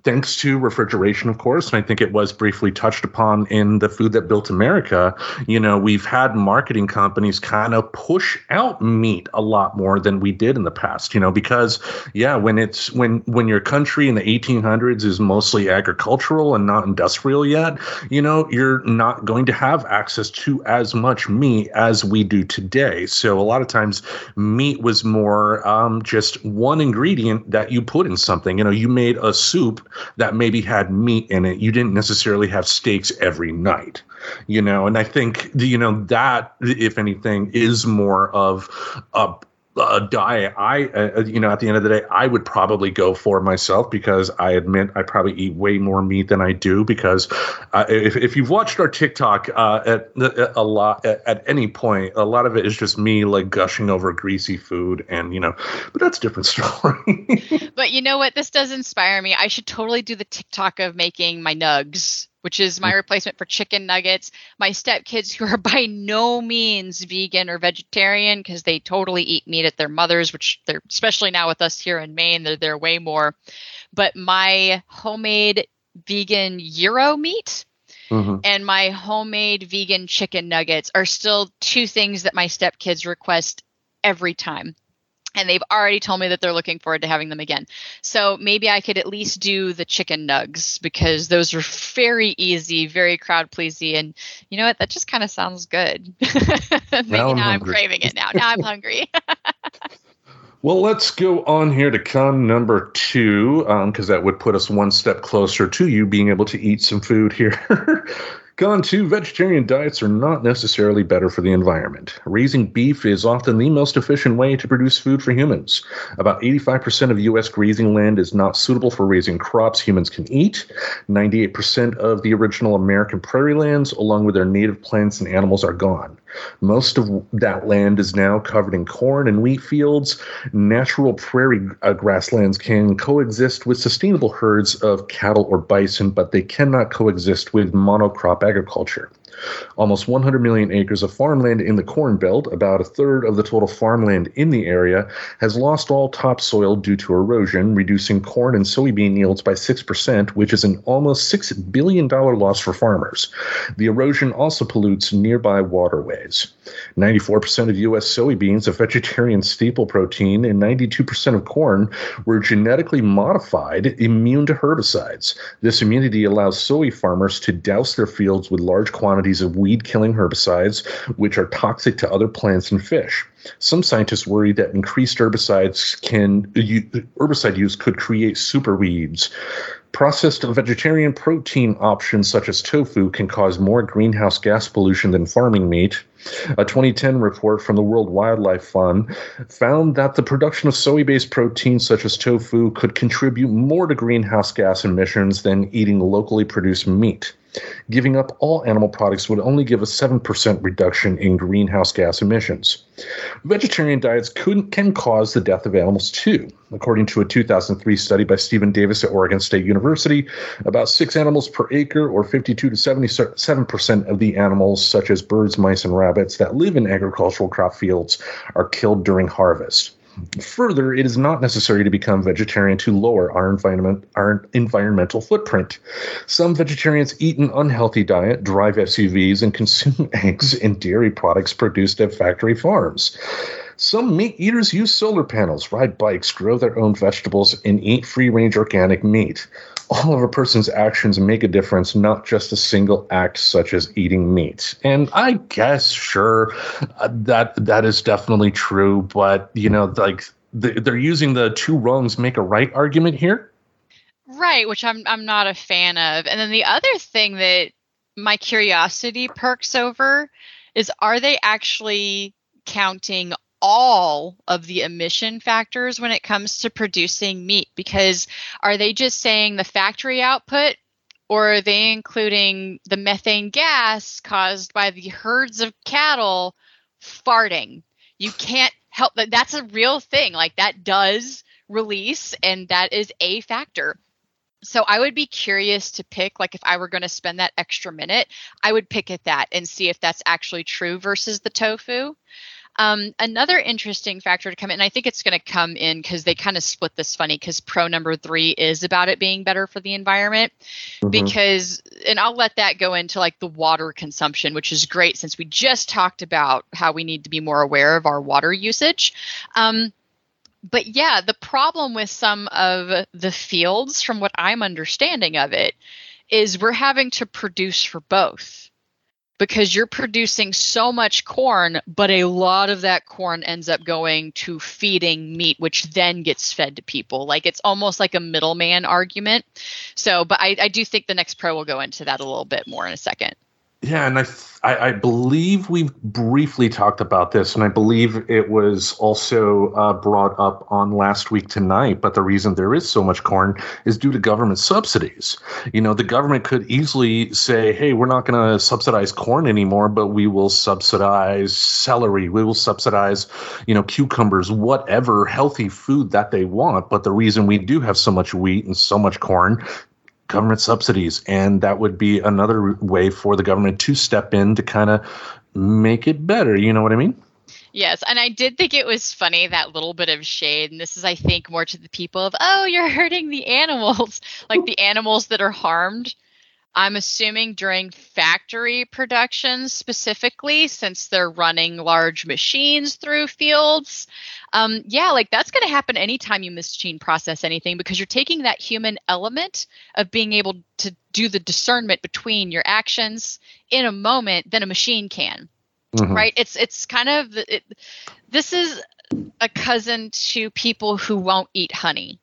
Thanks to refrigeration, of course, and I think it was briefly touched upon in the Food That Built America. You know, we've had marketing companies kind of push out meat a lot more than we did in the past. You know, because yeah, when it's when when your country in the 1800s is mostly agricultural and not industrial yet, you know, you're not going to have access to as much meat as we do today. So a lot of times, meat was more um, just one ingredient that you put in something. You know, you made a soup that maybe had meat in it. You didn't necessarily have steaks every night. You know, and I think you know that if anything is more of a a diet i uh, you know at the end of the day i would probably go for myself because i admit i probably eat way more meat than i do because uh, if, if you've watched our tiktok uh, at a lot at, at any point a lot of it is just me like gushing over greasy food and you know but that's a different (laughs) story
But you know what? This does inspire me. I should totally do the TikTok of making my nugs, which is my replacement for chicken nuggets. My stepkids, (laughs) who are by no means vegan or vegetarian, because they totally eat meat at their mothers, which they're especially now with us here in Maine, they're there way more. But my homemade vegan gyro meat
Mhm.
and my homemade vegan chicken nuggets are still two things that my stepkids request every time. And they've already told me that they're looking forward to having them again. So maybe I could at least do the chicken nugs because those are very easy, very crowd pleasing. And you know what? That just kind of sounds good. (laughs) maybe
Now
now,
I'm
I'm craving it now. Now I'm hungry. (laughs)
Well, let's go on here to con number two, um, because that would put us one step closer to you being able to eat some food here. (laughs) Con two, vegetarian diets are not necessarily better for the environment. Raising beef is often the most efficient way to produce food for humans. About 85% of U.S. grazing land is not suitable for raising crops humans can eat. 98% of the original American prairie lands, along with their native plants and animals, are gone. Most of that land is now covered in corn and wheat fields. Natural prairie uh, grasslands can coexist with sustainable herds of cattle or bison, but they cannot coexist with monocrop agriculture. Almost 100 million acres of farmland in the Corn Belt, about a third of the total farmland in the area, has lost all topsoil due to erosion, reducing corn and soybean yields by 6%, which is an almost $6 billion loss for farmers. The erosion also pollutes nearby waterways. 94% of U.S. soybeans, a vegetarian staple protein, and 92% of corn were genetically modified immune to herbicides. This immunity allows soy farmers to douse their fields with large quantities of weed killing herbicides, which are toxic to other plants and fish. Some scientists worry that increased herbicides can herbicide use could create super weeds. Processed vegetarian protein options such as tofu can cause more greenhouse gas pollution than farming meat. A 2010 report from the World Wildlife Fund found that the production of soy based proteins such as tofu could contribute more to greenhouse gas emissions than eating locally produced meat. Giving up all animal products would only give a 7% reduction in greenhouse gas emissions. Vegetarian diets could, can cause the death of animals too. According to a 2003 study by Stephen Davis at Oregon State University, about six animals per acre, or 52 to 77% of the animals, such as birds, mice, and rabbits, that live in agricultural crop fields, are killed during harvest. Further, it is not necessary to become vegetarian to lower our environment our environmental footprint. Some vegetarians eat an unhealthy diet, drive SUVs, and consume (laughs) eggs and dairy products produced at factory farms. Some meat eaters use solar panels, ride bikes, grow their own vegetables, and eat free range organic meat all of a person's actions make a difference, not just a single act such as eating meat. And I guess, sure, uh, that that is definitely true. But you know, like the, they're using the two wrongs make a right argument here.
Right, which I'm I'm not a fan of. And then the other thing that my curiosity perks over is are they actually counting all of the emission factors when it comes to producing meat because are they just saying the factory output or are they including the methane gas caused by the herds of cattle farting you can't help that that's a real thing like that does release and that is a factor so I would be curious to pick, like, if I were going to spend that extra minute, I would pick at that and see if that's actually true versus the tofu. Um, another interesting factor to come in, and I think it's going to come in because they kind of split this funny because pro number three is about it being better for the environment. Mm-hmm. Because, and I'll let that go into like the water consumption, which is great since we just talked about how we need to be more aware of our water usage. Um, but yeah, the problem with some of the fields, from what I'm understanding of it, is we're having to produce for both because you're producing so much corn, but a lot of that corn ends up going to feeding meat, which then gets fed to people. Like it's almost like a middleman argument. So, but I, I do think the next pro will go into that a little bit more in a second.
Yeah, and I, I, I believe we've briefly talked about this, and I believe it was also uh, brought up on last week tonight. But the reason there is so much corn is due to government subsidies. You know, the government could easily say, "Hey, we're not going to subsidize corn anymore, but we will subsidize celery. We will subsidize, you know, cucumbers, whatever healthy food that they want." But the reason we do have so much wheat and so much corn government subsidies. And that would be another way for the government to step in to kind of make it better. You know what I mean?
Yes, and I did think it was funny that little bit of shade, and this is, I think, more to the people of, oh, you're hurting the animals, (laughs) like the animals that are harmed. I'm assuming during factory production specifically, since they're running large machines through fields. Um, yeah, like that's going to happen anytime you machine process anything because you're taking that human element of being able to do the discernment between your actions in a moment than a machine can. Mm-hmm. Right? It's it's kind of it, this is a cousin to people who won't eat honey,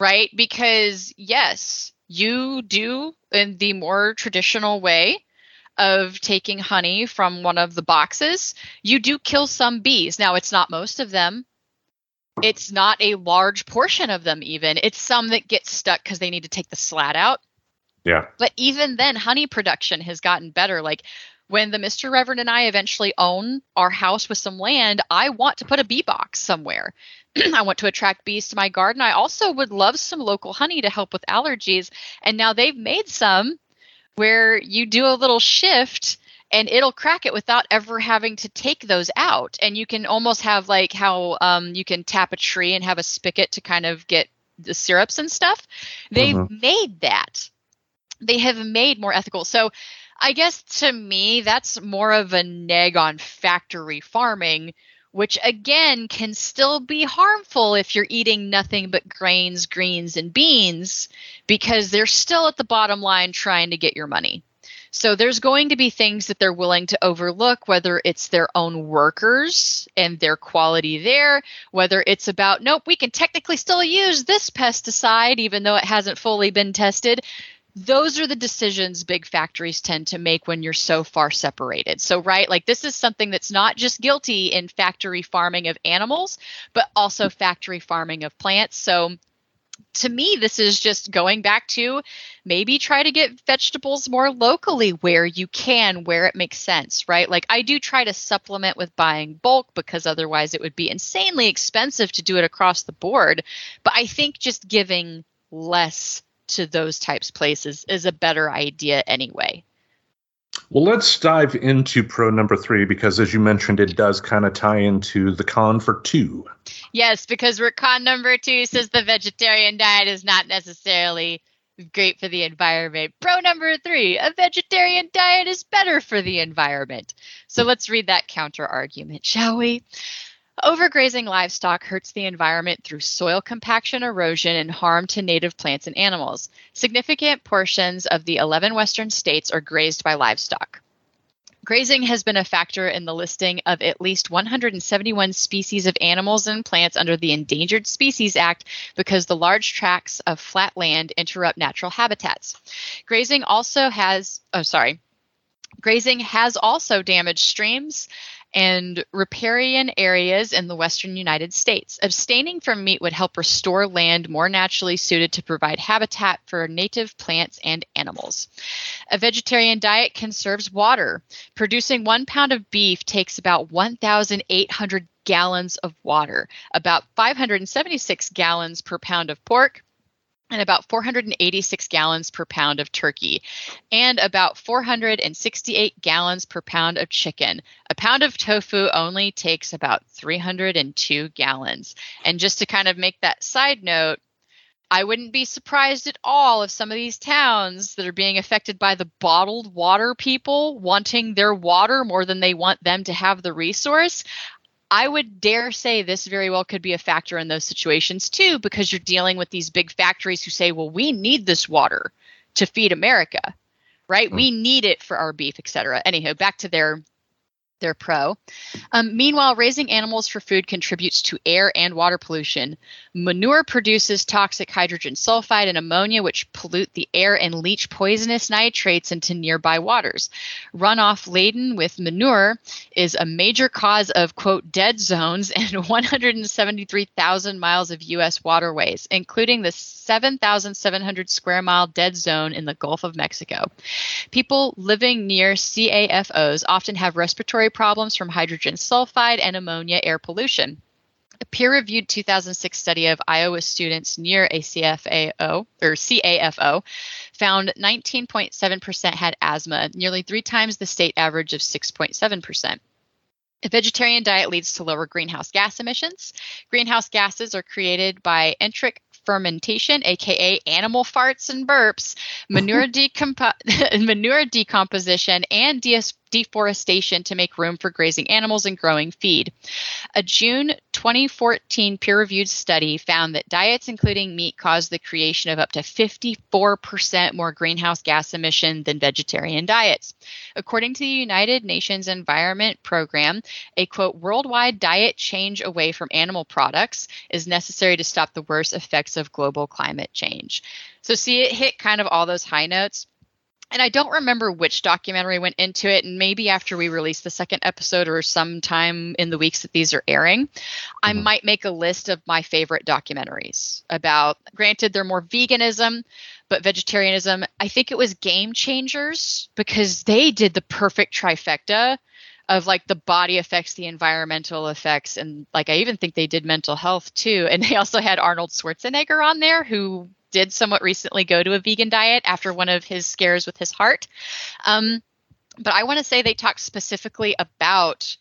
right? Because yes, you do in the more traditional way of taking honey from one of the boxes, you do kill some bees. Now, it's not most of them. It's not a large portion of them, even. It's some that get stuck because they need to take the slat out.
Yeah.
But even then, honey production has gotten better. Like when the Mr. Reverend and I eventually own our house with some land, I want to put a bee box somewhere. (clears throat) I want to attract bees to my garden. I also would love some local honey to help with allergies. And now they've made some where you do a little shift and it'll crack it without ever having to take those out. And you can almost have like how um, you can tap a tree and have a spigot to kind of get the syrups and stuff. They've
Mhm.
made that. They have made more ethical. So I guess to me, that's more of a neg on factory farming, which again can still be harmful if you're eating nothing but grains, greens, and beans because they're still at the bottom line trying to get your money. So there's going to be things that they're willing to overlook, whether it's their own workers and their quality there, whether it's about, nope, we can technically still use this pesticide even though it hasn't fully been tested. Those are the decisions big factories tend to make when you're so far separated. So, right, like this is something that's not just guilty in factory farming of animals, but also factory farming of plants. So, to me, this is just going back to maybe try to get vegetables more locally where you can, where it makes sense, right? Like I do try to supplement with buying bulk because otherwise it would be insanely expensive to do it across the board. But I think just giving less to those types places is a better idea anyway.
Well, let's dive into pro number three because, as you mentioned, it does kind of tie into the con for two.
Yes, because we're con number two says the vegetarian diet is not necessarily great for the environment. Pro number three, a vegetarian diet is better for the environment. So let's read that counter argument, shall we? Overgrazing livestock hurts the environment through soil compaction, erosion, and harm to native plants and animals. Significant portions of the 11 western states are grazed by livestock. Grazing has been a factor in the listing of at least 171 species of animals and plants under the Endangered Species Act because the large tracts of flat land interrupt natural habitats. Grazing also has, oh, sorry, grazing has also damaged streams and riparian areas in the western United States. Abstaining from meat would help restore land more naturally suited to provide habitat for native plants and animals. A vegetarian diet conserves water. Producing one pound of beef takes about 1,800 gallons of water, about 576 gallons per pound of pork, and about 486 gallons per pound of turkey, and about 468 gallons per pound of chicken. A pound of tofu only takes about 302 gallons. And just to kind of make that side note, I wouldn't be surprised at all if some of these towns that are being affected by the bottled water people wanting their water more than they want them to have the resource. I would dare say this very well could be a factor in those situations too, because you're dealing with these big factories who say, well, we need this water to feed America, right? Hmm. We need it for our beef, et cetera. Anyhow, back to their their pro. Um, meanwhile, raising animals for food contributes to air and water pollution. Manure produces toxic hydrogen sulfide and ammonia, which pollute the air and leach poisonous nitrates into nearby waters. Runoff laden with manure is a major cause of, quote, dead zones in (laughs) 173,000 miles of U.S. waterways, including the 7,700 square mile dead zone in the Gulf of Mexico. People living near CAFOs often have respiratory problems from hydrogen sulfide and ammonia air pollution. A peer-reviewed 2006 study of Iowa students near a CFAO or CAFO found 19.7% had asthma, nearly three times the state average of 6.7%. A vegetarian diet leads to lower greenhouse gas emissions. Greenhouse gases are created by enteric fermentation, aka animal farts and burps, manure, (laughs) decompo- (laughs) manure decomposition, and de- deforestation to make room for grazing animals and growing feed. A June 2014 peer reviewed study found that diets including meat cause the creation of up to 54% more greenhouse gas emission than vegetarian diets. According to the United Nations Environment Program, a quote, worldwide diet change away from animal products is necessary to stop the worst effects of global climate change. So, see, it hit kind of all those high notes and I don't remember which documentary went into it, and maybe after we release the second episode or sometime in the weeks that these are airing, I
Mhm.
might make a list of my favorite documentaries about. Granted, they're more veganism, but vegetarianism. I think it was Game Changers because they did the perfect trifecta of like the body effects, the environmental effects, and like I even think they did mental health too. And they also had Arnold Schwarzenegger on there who did somewhat recently go to a vegan diet after one of his scares with his heart. Um, but I want to say they talked specifically about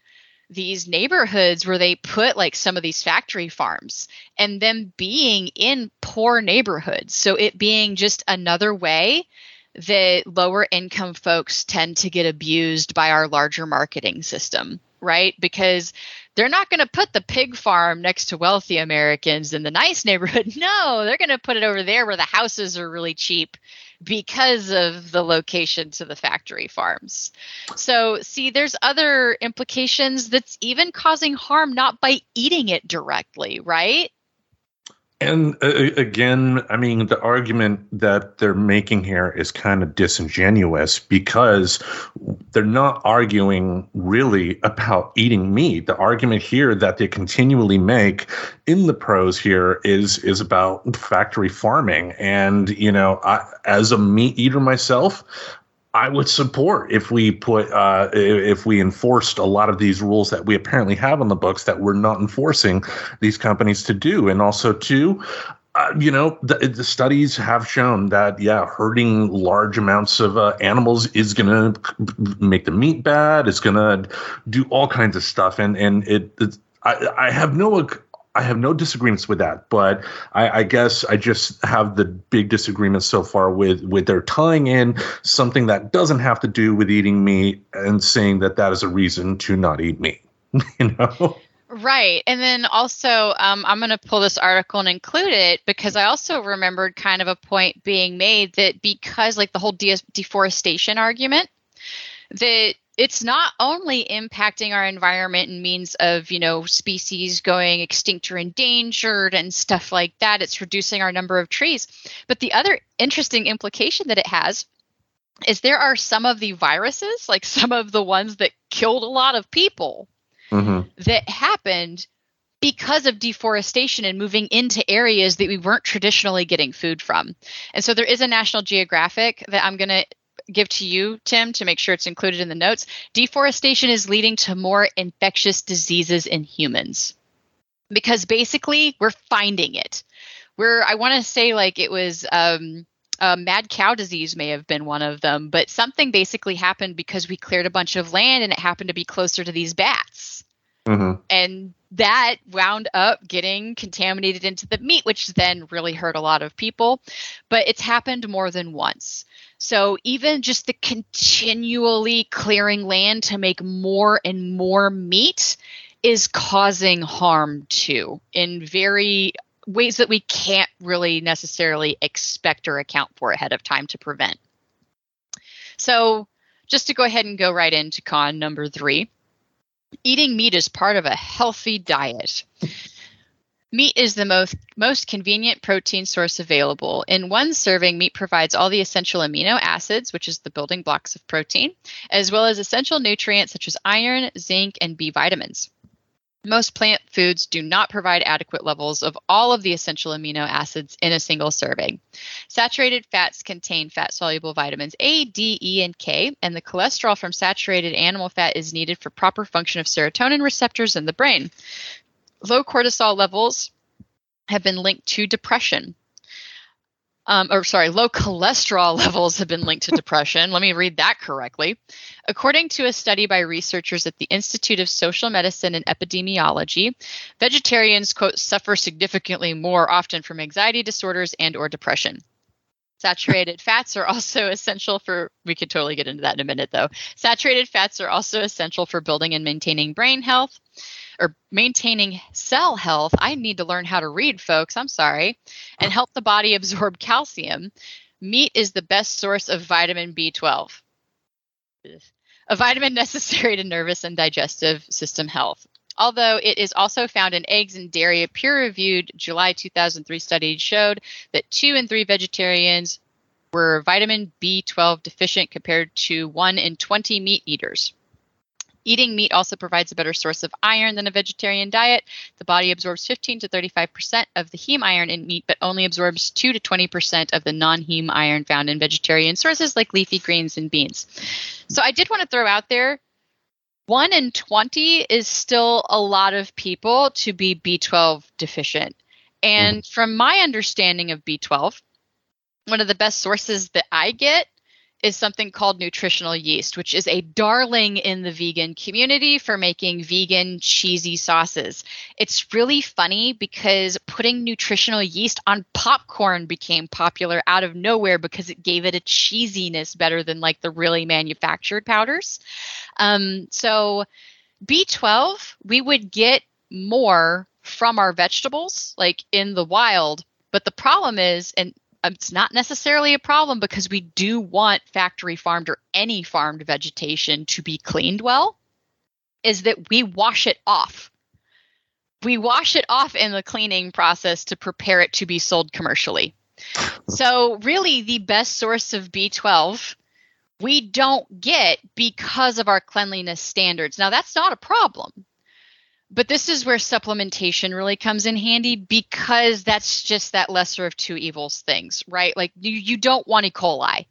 these neighborhoods where they put like some of these factory farms and them being in poor neighborhoods. So it being just another way that lower income folks tend to get abused by our larger marketing system, right? Because they're not going to put the pig farm next to wealthy Americans in the nice neighborhood. (laughs) No, they're going to put it over there where the houses are really cheap because of the location to the factory farms. So, see, there's other implications that's even causing harm not by eating it directly, right?
And uh, again, I mean, the argument that they're making here is kind of disingenuous because they're not arguing really about eating meat. The argument here that they continually make in the pros here is is about factory farming. And you know, I, as a meat eater myself, I would support if we put uh, if we enforced a lot of these rules that we apparently have on the books that we're not enforcing these companies to do, and also too. Uh, you know, the, the studies have shown that yeah, hurting large amounts of uh, animals is going to make the meat bad. It's going to do all kinds of stuff, and and it. I, I have no I have no disagreements with that, but I, I, guess I just have the big disagreements so far with with their tying in something that doesn't have to do with eating meat and saying that that is a reason to not eat meat. (laughs) you know.
Right. And then also, um, I'm going to pull this article and include it because I also remembered kind of a point being made that because, like, the whole de- deforestation argument, that it's not only impacting our environment in means of you know species going extinct or endangered and stuff like that it's reducing our number of trees but the other interesting implication that it has is there are some of the viruses like some of the ones that killed a lot of people
mm-hmm.
that happened because of deforestation and moving into areas that we weren't traditionally getting food from and so there is a national geographic that i'm going to give to you, Tim, to make sure it's included in the notes. Deforestation is leading to more infectious diseases in humans because basically we're finding it. We're, I want to say, like it was um, uh, mad cow disease, may have been one of them, but something basically happened because we cleared a bunch of land and it happened to be closer to these bats.
Mm-hmm.
And that wound up getting contaminated into the meat, which then really hurt a lot of people. But it's happened more than once. So even just the continually clearing land to make more and more meat is causing harm too in very ways that we can't really necessarily expect or account for ahead of time to prevent. So just to go ahead and go right into con number three eating meat is part of a healthy diet. Meat is the most most convenient protein source available. In one serving, meat provides all the essential amino acids, which is the building blocks of protein, as well as essential nutrients such as iron, zinc, and B vitamins. Most plant foods do not provide adequate levels of all of the essential amino acids in a single serving. Saturated fats contain fat soluble vitamins A, D, E, and K, and the cholesterol from saturated animal fat is needed for proper function of serotonin receptors in the brain. Low cortisol levels have been linked to depression. Um, or sorry, low cholesterol (laughs) levels have been linked to depression. Let me read that correctly. According to a study by researchers at the Institute of Social Medicine and Epidemiology, vegetarians quote suffer significantly more often from anxiety disorders and or depression. Saturated (laughs) fats are also essential for, we could totally get into that in a minute though. Saturated fats are also essential for building and maintaining brain health or maintaining cell health. I need to learn how to read, folks. I'm sorry. And help the body (laughs) absorb calcium. Meat is the best source of vitamin B12, a vitamin (laughs) necessary to nervous and digestive system health. Although it is also found in eggs and dairy, a peer reviewed July 2003 study showed that two in three vegetarians were vitamin B12 deficient compared to one in 20 meat eaters. Eating meat also provides a better source of iron than a vegetarian diet. The body absorbs 15 to 35% of the heme iron in meat, but only absorbs 2 to 20% of the non heme iron found in vegetarian sources like leafy greens and beans. So I did want to throw out there 1 in 20 is still a lot of people to be B12 deficient. And mm. from my understanding of B12, one of the best sources that I get is something called nutritional yeast, which is a darling in the vegan community for making vegan cheesy sauces. It's really funny because putting nutritional yeast on popcorn became popular out of nowhere because it gave it a cheesiness better than like the really manufactured powders. Um, so B12, we would get more from our vegetables, like in the wild. But the problem is, and it's not necessarily a problem because we do want factory farmed or any farmed vegetation to be cleaned well, is that we wash it off. We wash it off in the cleaning process to prepare it to be sold commercially. So, really, the best source of B12 we don't get because of our cleanliness standards. Now, that's not a problem but this is where supplementation really comes in handy because that's just that lesser of two evils things, right? Like you, you don't want E. coli.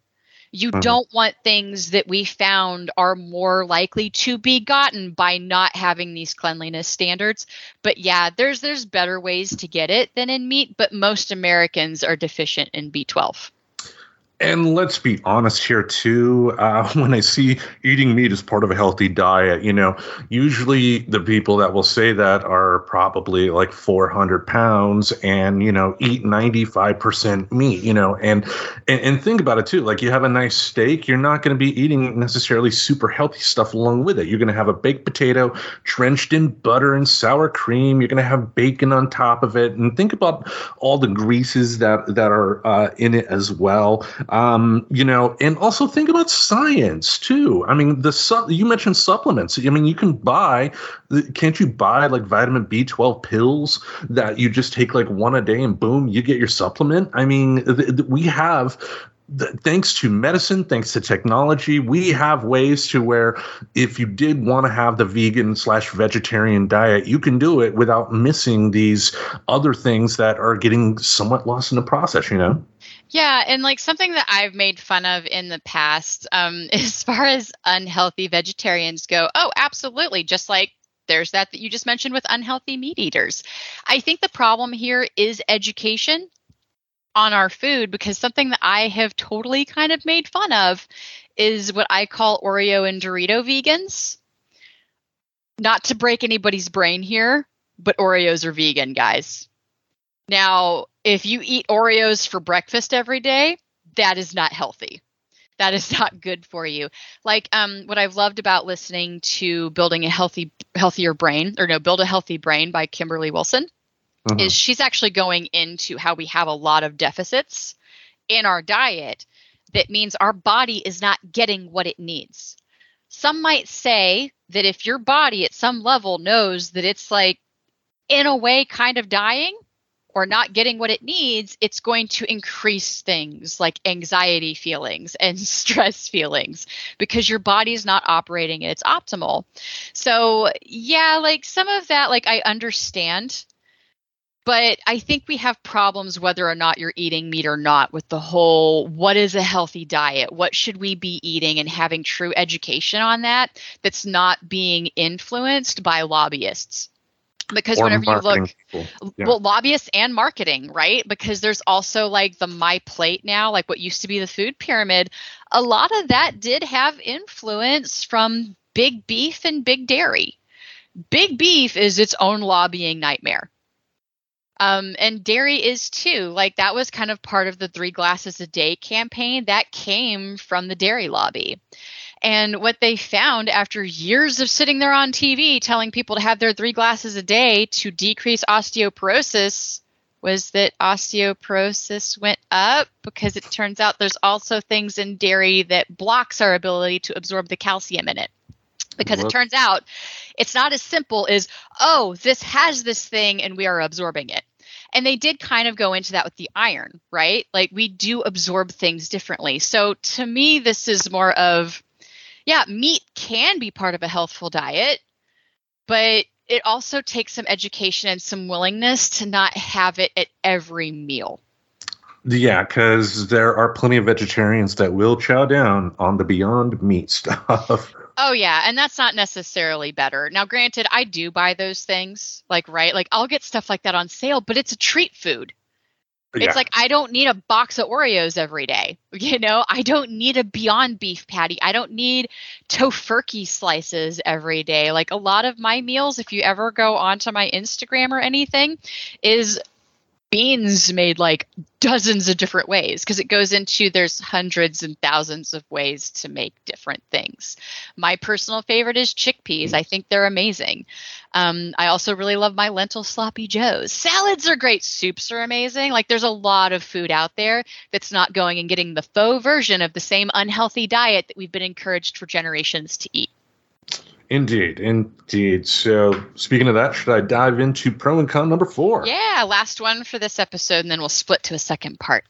You
Mhm.
don't want things that we found are more likely to be gotten by not having these cleanliness standards. But yeah, there's there's better ways to get it than in meat, but most Americans are deficient in B12.
And let's be honest here too. Uh, (laughs) when I see eating meat as part of a healthy diet, you know, usually the people that will say that are probably like 400 pounds and you know eat 95% meat. You know, and and, and think about it too. Like you have a nice steak, you're not going to be eating necessarily super healthy stuff along with it. You're going to have a baked potato drenched in butter and sour cream. You're going to have bacon on top of it, and think about all the greases that that are uh, in it as well. Um, you know, and also think about science too. I mean, the su- you mentioned supplements. I mean, you can buy. Can't you buy like vitamin B12 pills that you just take like one a day and boom, you get your supplement? I mean, th- th- we have thanks to medicine, thanks to technology, we have ways to where if you did want to have the vegan slash vegetarian diet, you can do it without missing these other things that are getting somewhat lost in the process, you know?
Yeah, and like something that I've made fun of in the past, um, (laughs) as far as unhealthy vegetarians go, oh, absolutely. Just like there's that that you just mentioned with unhealthy meat eaters. I think the problem here is education on our food because something that I have totally kind of made fun of is what I call Oreo and Dorito vegans. Not to break anybody's brain here, but Oreos are vegan, guys. Now, if you eat Oreos for breakfast every day, that is not healthy. That is (laughs) not good for you. Like um, what I've loved about listening to building a healthy, healthier brain, or no, build a healthy brain by Kimberly Wilson,
Mhm.
is she's actually going into how we have a lot of deficits in our diet. That means our body is not getting what it needs. Some might say that if your body at some level knows that it's like, in a way, kind of dying, or not getting what it needs, it's going to increase things like anxiety feelings and (laughs) stress feelings because your body's not operating at its optimal. So, yeah, like some of that, like I understand, but I think we have problems whether or not you're eating meat or not with the whole what is a healthy diet? What should we be eating? And having true education on that that's not being influenced by lobbyists. Because
Or
whenever you look.
Yeah.
well lobbyists and marketing right because there's also like the my plate now like what used to be the food pyramid a lot of that did have influence from big beef and big dairy big beef is its own lobbying nightmare Um, and dairy is too. Like that was kind of part of the three glasses a day campaign that came from the dairy lobby. And what they found after years of sitting there on TV telling people to have their three glasses a day to decrease osteoporosis was that osteoporosis went up because it turns out there's also things in dairy that blocks our ability to absorb the calcium in it. Because it turns out it's not as simple as, oh, this has this thing and we are absorbing it. And they did kind of go into that with the iron, right? Like we do absorb things differently. So to me, this is more of, yeah, meat can be part of a healthful diet, but it also takes some education and some willingness to not have it at every meal.
Yeah, because there are plenty of vegetarians that will chow down on the Beyond Meat (laughs) stuff.
Oh yeah, and that's not necessarily better. Now granted, I do buy those things, like right? Like I'll get stuff like that on sale, but it's a treat food.
Yeah.
It's like I don't need a box of Oreos every day. (laughs) You know, I don't need a Beyond Beef patty. I don't need Tofurky slices every day. Like a lot of my meals, if you ever go onto my Instagram or anything, is beans made like dozens of different ways because it goes into there's hundreds and thousands of ways to make different things. My personal favorite is chickpeas. I think they're amazing. Um, I also really love my lentil sloppy joes. Salads are great. Soups are amazing. Like there's a lot of food out there that's not going and getting the faux version of the same unhealthy diet that we've been encouraged for generations to eat.
Indeed, indeed. So, speaking of that, should I dive into pro and con number four?
Yeah, last one for this episode, and then we'll split to a second part.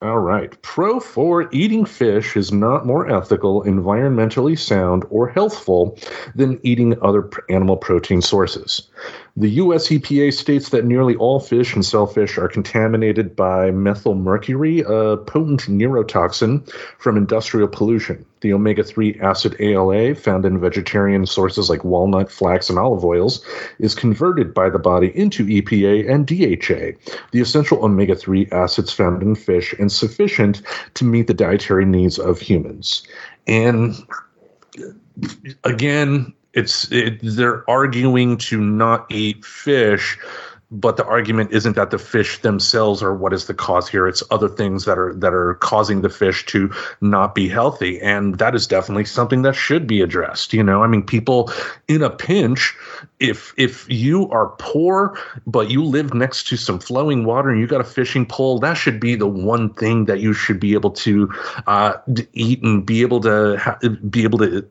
All right. Pro 4 eating fish is not more ethical, environmentally sound, or healthful than eating other animal protein sources. The US EPA states that nearly all fish and shellfish are contaminated by methylmercury, a potent neurotoxin from industrial pollution. The omega 3 acid ALA, found in vegetarian sources like walnut, flax, and olive oils, is converted by the body into EPA and DHA, the essential omega 3 acids found in fish and sufficient to meet the dietary needs of humans. And again, it's it, they're arguing to not eat fish, but the argument isn't that the fish themselves are what is the cause here. It's other things that are that are causing the fish to not be healthy, and that is definitely something that should be addressed. You know, I mean, people in a pinch, if if you are poor but you live next to some flowing water and you got a fishing pole, that should be the one thing that you should be able to uh, eat and be able to ha- be able to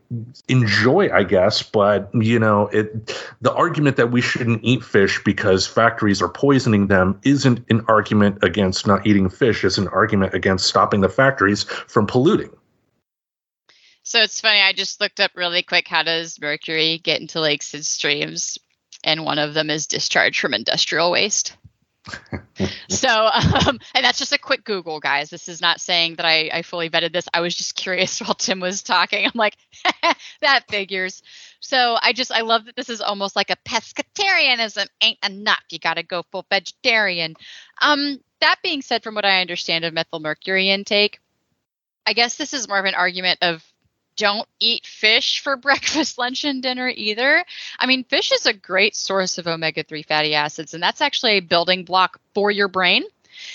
enjoy, I guess. But you know, it the argument that we shouldn't eat fish because factories are poisoning them isn't an argument against not eating fish. It's an argument against stopping the factories from polluting.
So it's funny. I just looked up really quick how does mercury get into lakes and streams, and one of them is discharge from industrial waste. (laughs) so, um, and that's just a quick Google, guys. This is not saying that I, I fully vetted this. I was just curious (laughs) while Tim was talking. I'm like, (laughs) that figures. So I just I love that this is almost like a pescatarianism ain't enough. You got to go full vegetarian. Um, that being said, from what I understand of methylmercury intake, I guess this is more of an argument of don't eat fish for (laughs) breakfast, lunch, and dinner either. I mean, fish is a great source of omega 3 fatty acids, and that's actually a building block for your brain.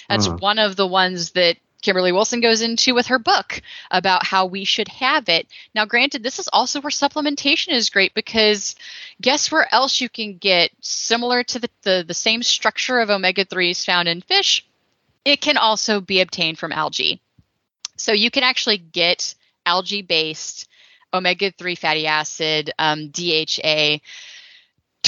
That's
Mhm.
one of the ones that Kimberly Wilson goes into with her book about how we should have it. Now, granted, this is also where supplementation is great because guess where else you can get similar to the, the, the same structure of omega 3s found in fish? It can also be obtained from algae. So you can actually get algae based omega 3 fatty acid, um, DHA.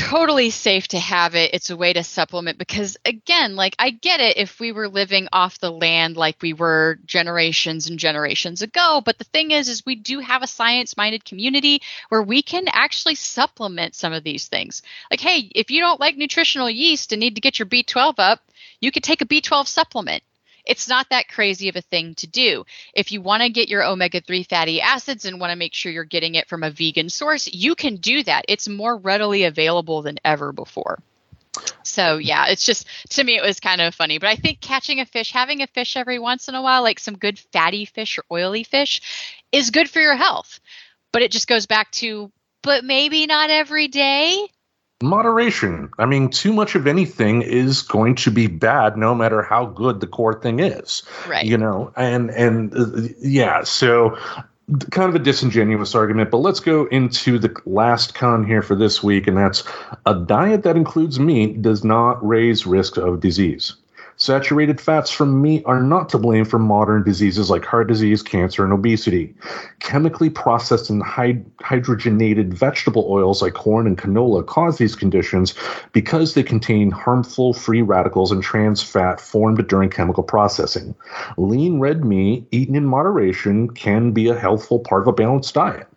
Totally safe to have it. It's a way to supplement because, again, like I get it if we were living off the land like we were generations and generations ago. But the thing is, is we do have a science minded community where we can actually supplement some of these things. Like, hey, if you don't like nutritional yeast and need to get your B12 up, you could take a B12 supplement. It's not that crazy of a thing to do. If you want to get your omega 3 fatty acids and want to make sure you're getting it from a vegan source, you can do that. It's more readily available than ever before. So, yeah, it's just to me, it was kind of funny. But I think catching a fish, having a fish every once in a while, like some good fatty fish or oily fish, is good for your health. But it just goes back to, but maybe not every day.
Moderation. I mean, too much of anything is going to be bad, no matter how good the core thing is.
Right.
You know, and and uh, yeah, so kind of a disingenuous argument, but let's go into the last con here for this week, and that's a diet that includes meat does not raise risk of disease. Saturated fats from meat are not to blame for modern diseases like heart disease, cancer, and obesity. Chemically processed and hyd- hydrogenated vegetable oils like corn and canola cause these conditions because they contain harmful free radicals and trans fat formed during chemical processing. Lean red meat, eaten in moderation, can be a healthful part of a balanced diet.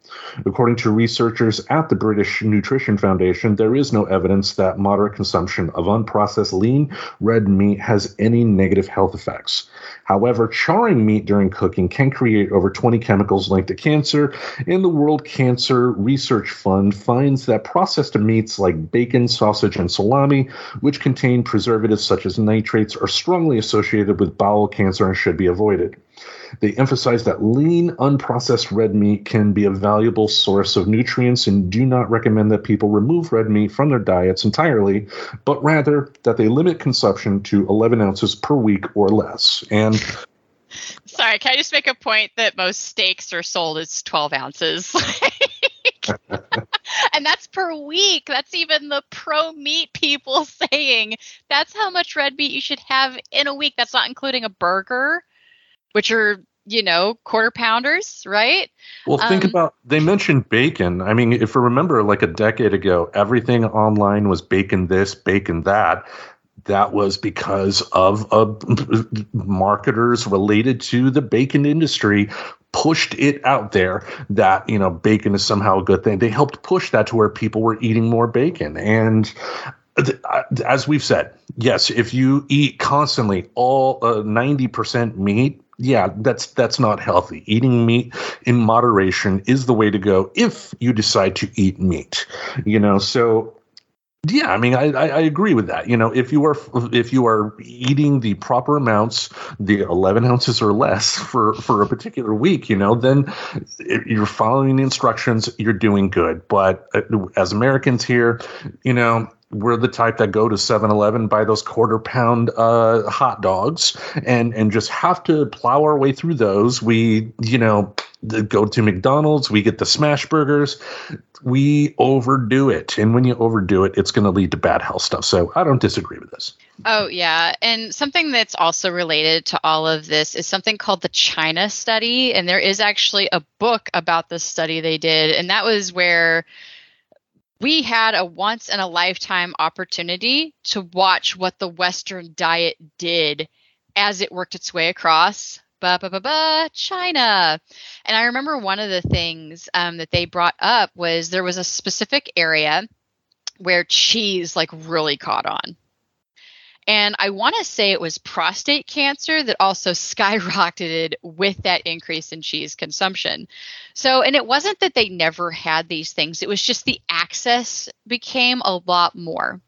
According to researchers at the British Nutrition Foundation, there is no evidence that moderate consumption of unprocessed lean red meat has any negative health effects. However, charring meat during cooking can create over 20 chemicals linked to cancer, and the World Cancer Research Fund finds that processed meats like bacon, sausage, and salami, which contain preservatives such as nitrates, are strongly associated with bowel cancer and should be avoided. They emphasize that lean, unprocessed red meat can be a valuable source of nutrients and do not recommend that people remove red meat from their diets entirely, but rather that they limit consumption to 11 ounces per week or less. And
Sorry, can I just make a point that most steaks are sold as 12 ounces? (laughs) (laughs) and that's per week. That's even the pro meat people (laughs) saying that's how much red meat you should have in a week. That's not including a burger, which are, you know, quarter pounders, right?
Well, think
Um,
about they mentioned bacon. I mean, if you remember, like a decade ago, everything online was bacon this, bacon that. That was because of marketers related to the bacon industry pushed it out there that you know bacon is somehow a good thing. They helped push that to where people were eating more bacon and. As we've said, yes, if you eat constantly all uh, ninety percent meat, yeah, that's that's not healthy. Eating meat in moderation is the way to go if you decide to eat meat. You know, so yeah, I mean, I, I, agree with that. You know, if you are if you are eating the proper amounts, the eleven ounces or less for for a particular week, you know, then you're following the instructions, you're doing good. But uh, as Americans here, you know, we're the type that go to 7-Eleven, buy those quarter pound uh, hot dogs, and and just have to plow our way through those. We, you know, go to McDonald's, we get the smash burgers. We overdo it, and when you overdo it, it's going to lead to bad health stuff. So I don't disagree with this.
Oh, yeah. And something that's also related to all of this is something called the China study. And there is actually a book about this study they did. And that was where we had a once in a lifetime opportunity to watch what the Western diet did as it worked its way across. China. And I remember one of the things um, that they brought up was there was a specific area where cheese like really caught on. And I want to say it was prostate cancer that also (laughs) skyrocketed with that increase in cheese consumption. So, and it wasn't that they never had these things, it was just the access became a lot more.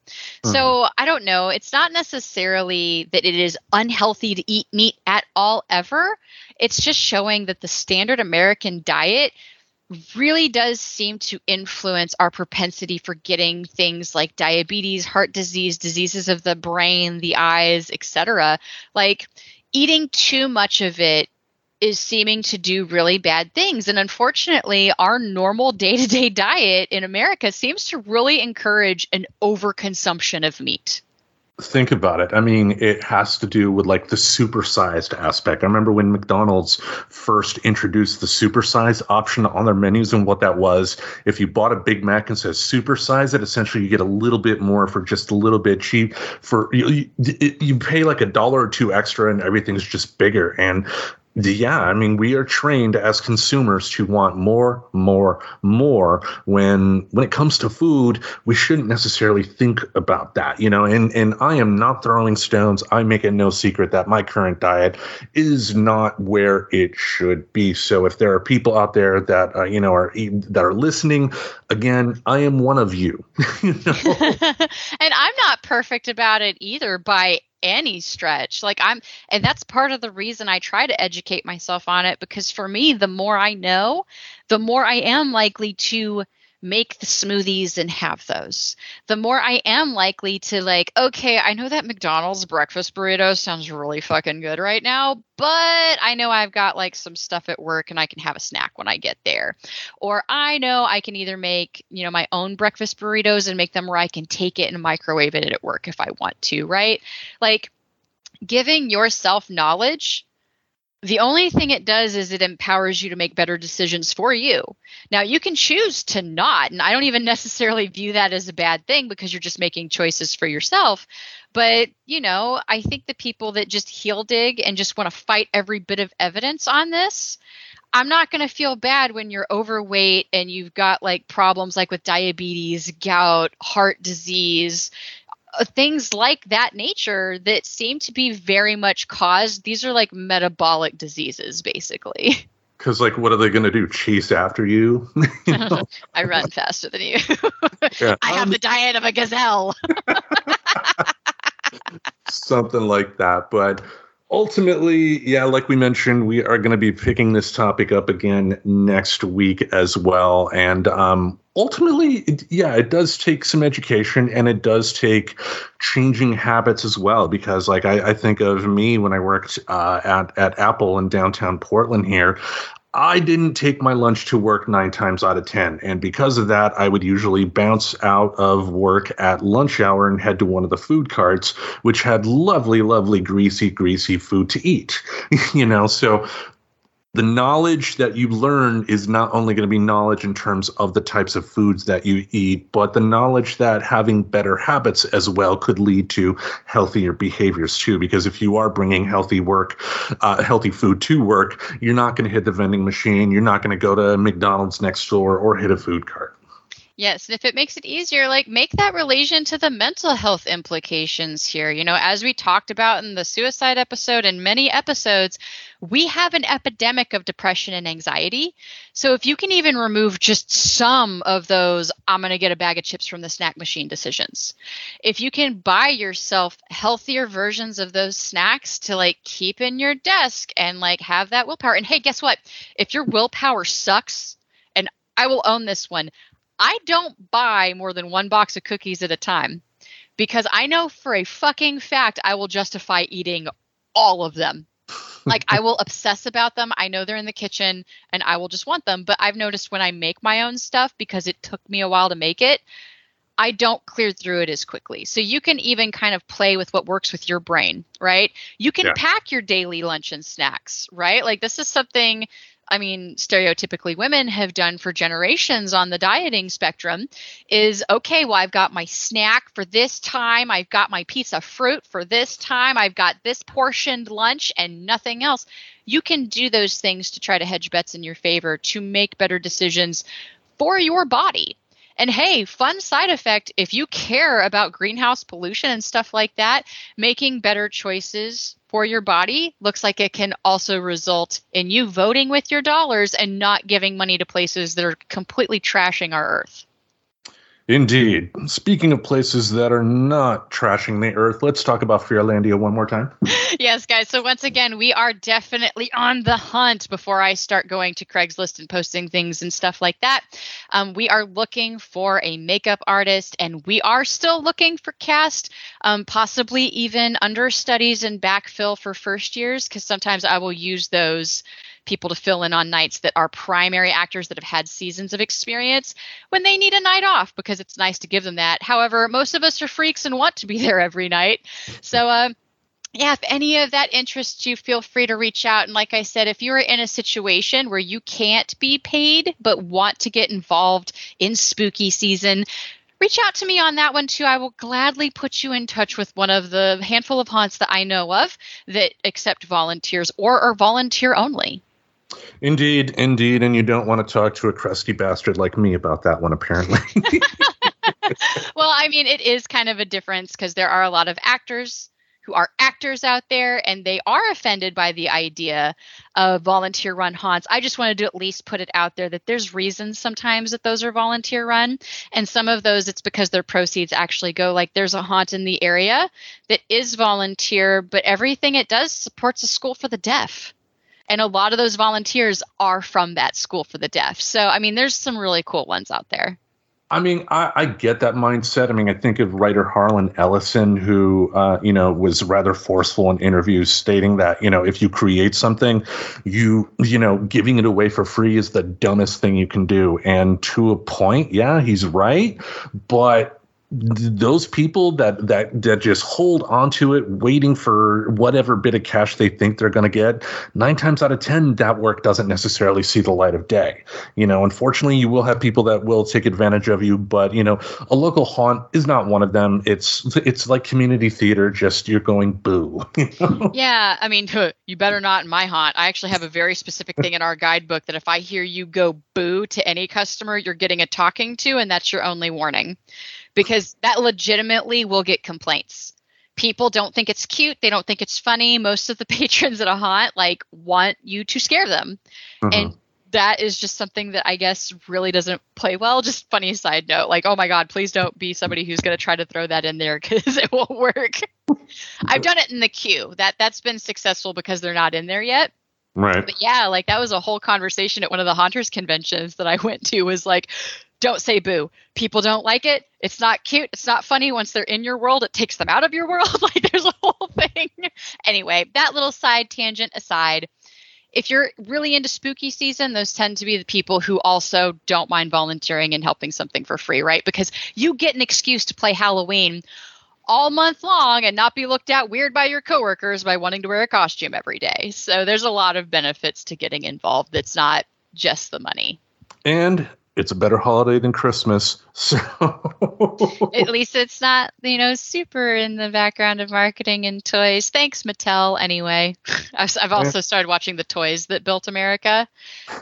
So, mm-hmm. I don't know. It's not necessarily that it is unhealthy to eat meat at all, ever. It's just showing that the standard American diet really does seem to influence our propensity for getting things like diabetes, heart disease, diseases of the brain, the eyes, etc. Like eating too much of it is seeming to do really bad things and unfortunately our normal (laughs) day-to-day diet in America seems to really encourage an overconsumption of meat.
Think about it. I mean, it has to do with like the supersized aspect. I remember when McDonald's first introduced the supersized option on their menus and what that was. If you bought a Big Mac and says supersize it, essentially you get a little bit more for just a little bit cheap. For you, you, you pay like a dollar or two extra and everything's just bigger. And yeah, I mean, we are trained as consumers to want more, more, more. When when it comes to food, we shouldn't necessarily think about that, you know. And and I am not throwing stones. I make it no secret that my current diet is not where it should be. So if there are people out there that uh, you know are that are listening, again, I am one of you. (laughs) you know? (laughs)
and I'm not perfect about it either by any stretch. Like I'm and that's part of the reason I try to educate myself on it because for me the more I know, the more I am likely to make the smoothies and have those. The more I am likely to like, okay, I know that McDonald's breakfast burrito sounds really fucking good right now, but I know I've got like some stuff at work and I can have a snack when I get there. Or I know I can either make, you know, my own breakfast burritos and make them where I can take it and microwave it at work if I want to, right? Like giving yourself knowledge the only thing it does is it empowers you to make better decisions for you. Now, you can choose to not, and I don't even (laughs) necessarily view that as a bad thing because you're just making choices for yourself. But, you know, I think the people that just heel dig and just want to fight every bit of evidence on this, I'm not going to feel bad when you're overweight and you've got like problems like with diabetes, gout, heart disease, things like that nature that seem to be very much caused. These are like metabolic diseases basically. (laughs)
Because like what are they going to do chase after you, (laughs) you know? (laughs)
i run faster than you.
Yeah.
i have
Um,
the diet of a gazelle.
Something like that. But ultimately yeah like we mentioned we are going to be picking this topic up again next week as well. And um ultimately yeah it does take some education and it does take changing habits as well because like i, I think of me when i worked uh, at, at apple in downtown portland here I didn't take my lunch to work nine times out of 10. And because of that, I would usually bounce out of work at lunch hour and head to one of the food carts, which had lovely, lovely, greasy, greasy food to eat. (laughs) you know, so the knowledge that you learn is not only going to be knowledge in terms of the types of foods that you eat, but the knowledge that having better habits as well could lead to healthier behaviors too. Because if you are bringing healthy work, uh, healthy food to work, you're not going to hit the vending machine. You're not going to go to McDonald's next door or hit a food cart.
Yes, and if it makes it easier, like make that relation to the mental health implications here. You know, as we talked about in the suicide episode and many episodes, we have an epidemic of depression and anxiety. So if you can even remove just some of those, I'm going to get a bag of chips from the snack machine decisions. If you can buy yourself healthier versions of those snacks to like keep in your desk and like have that willpower. And hey, guess what? If your willpower sucks, and I will own this one. I don't buy more than one box of cookies at a time because I know for a fucking fact I will justify eating all of them. (laughs) like I will obsess about them. I know they're in the kitchen and I will just want them. But I've noticed when I make my own stuff because it took me a while to make it, I don't clear through it as quickly. So you can even kind of play with what works with your brain, right? You can
Yeah.
pack your daily lunch and snacks, right? Like this is something I mean, stereotypically women have done for generations on the dieting spectrum is okay, well, I've got my snack for this time. I've got my piece of fruit for this time. I've got this portioned lunch and nothing else. You can do those things to try to hedge bets in your favor to make better decisions for your body. And hey, fun side effect if you care about greenhouse pollution and stuff like that, making better choices for your body looks like it can also result in you voting with your dollars and not giving money to places that are completely trashing our earth.
Indeed. Speaking of places that are not trashing the earth, let's talk about Fearlandia one more time.
yes, guys. So once again, we are definitely on the hunt before I start going to Craigslist and posting things and stuff like that. Um, we are looking for a makeup artist, and we are still looking for cast, um, possibly even understudies and backfill for first years, because sometimes I will use those people to fill in on nights that are primary actors that have had seasons of experience when they need a night off because it's nice to give them that. However, most of us are freaks and want to be (laughs) there every night. So, um, yeah, if any of that interests you, feel free to reach out. And like I said, if you're in a situation where you can't be paid but want to get involved in spooky season, reach out to me on that one too. I will gladly put you in touch with one of the handful of haunts that I know of that accept volunteers or are volunteer only.
Indeed, indeed. And you don't want to talk to a crusty bastard like me about that one, apparently. (laughs)
well, I mean, it is kind of a difference because there are a lot of actors who are actors out there and they are offended by the idea of volunteer run haunts. I just wanted to at least put it out there that there's reasons sometimes that those are volunteer run. And some of those it's because their proceeds actually go like there's a haunt in the area that is volunteer, but everything it does supports a school for the deaf. And a lot of those volunteers are from that school for the deaf. So, I mean, there's some really cool ones out there.
I mean, I, I, get that mindset. I mean, I think of writer Harlan Ellison, who, uh, you know, was rather forceful in interviews, stating that, you know, if you create something, you, you know, giving it away for free is the dumbest thing you can do. And to a point, yeah, he's right. But those people that that that just hold onto it waiting for whatever bit of cash they think they're going to get nine times out of ten that work doesn't necessarily see the light of day. You know unfortunately you will have people that will take advantage of you but you know a local haunt is not one of them. It's it's like community theater just you're going boo. You (laughs) know?
yeah i mean (laughs) you better not in my haunt. I actually have a very specific thing in our guidebook that if i hear you go boo to any customer you're getting a talking to and that's your only warning because that legitimately will get complaints. People don't think it's cute. They don't think it's funny. Most of the (laughs) patrons at a haunt like want you to scare them. Mm-hmm. And that is just something that I guess really doesn't play well. Just funny side note, like, oh my God, please don't be somebody who's going to try to throw that in there (laughs) because it won't work. (laughs) I've done it in the queue. That that's been successful because they're not in there yet.
Right.
But yeah, like that was a whole conversation at one of the haunters conventions that I went to was like, don't say boo. People don't like it. It's not cute. It's not funny. Once they're in your world, it takes them out of your world. (laughs) like there's a whole thing. anyway, that little side tangent aside, if you're really into spooky season, those tend to be the people who also don't mind volunteering and helping something for free, right? Because you get an excuse to play Halloween all month long and not be looked at weird by your coworkers by wanting to wear a costume every day. So there's a lot of benefits to getting involved that's not just the money.
And it's a better holiday than Christmas. (laughs) So
at least it's not, you know, super in the background of marketing and toys. Thanks, Mattel. Anyway, (laughs) I've, also started watching the Toys That Built America,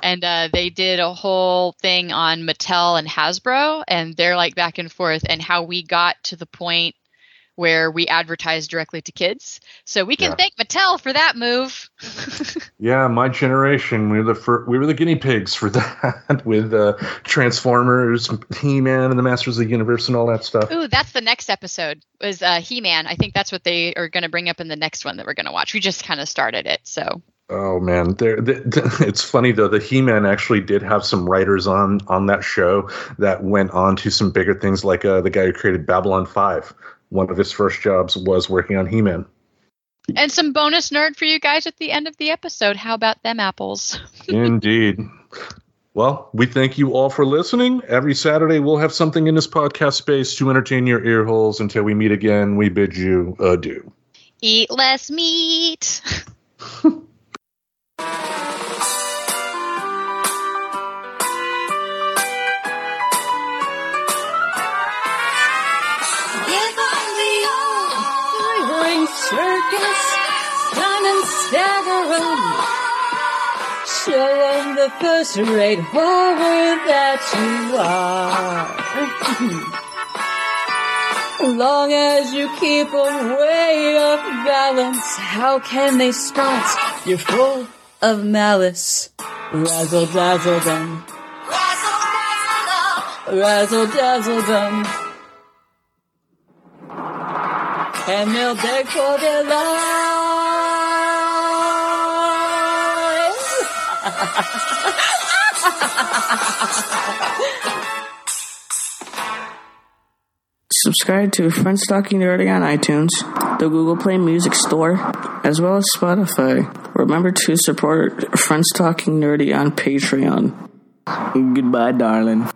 and uh, they did a whole thing on Mattel and Hasbro, and they're like back and forth, and how we got to the point where we advertise directly to kids. So we can yeah. thank Mattel for that move. (laughs)
yeah, my generation, we were the fir- we were the guinea pigs for (laughs) that with uh, Transformers, He-Man, and the Masters of the Universe and all that stuff.
Ooh, that's the next episode. Was uh, He-Man? I think that's what they are going to bring up in the next one that we're going to watch. We just kind of started it, so.
Oh man, there. (laughs) It's funny though. The He-Man actually did have some writers on on that show that went on to some bigger things, like uh, the guy who created Babylon Five one of his first jobs was working on He-Man.
And some bonus nerd for you guys at the end of the episode. How about them apples? (laughs)
Indeed. Well, we thank you all for listening. Every Saturday, we'll have something in this podcast space to entertain your ear holes. Until we meet again, we bid you adieu.
Eat less meat. (laughs)
Show them the first rate horror that you are. (clears throat) long as you keep a way of balance, how can they spot you're full of malice? Razzle dazzle them. Razzle dazzle them and they'll beg for their lives.
Subscribe to Friends Talking Nerdy on iTunes, the Google Play Music Store, as well as Spotify. Remember to support Friends Talking Nerdy on Patreon. Goodbye, darling.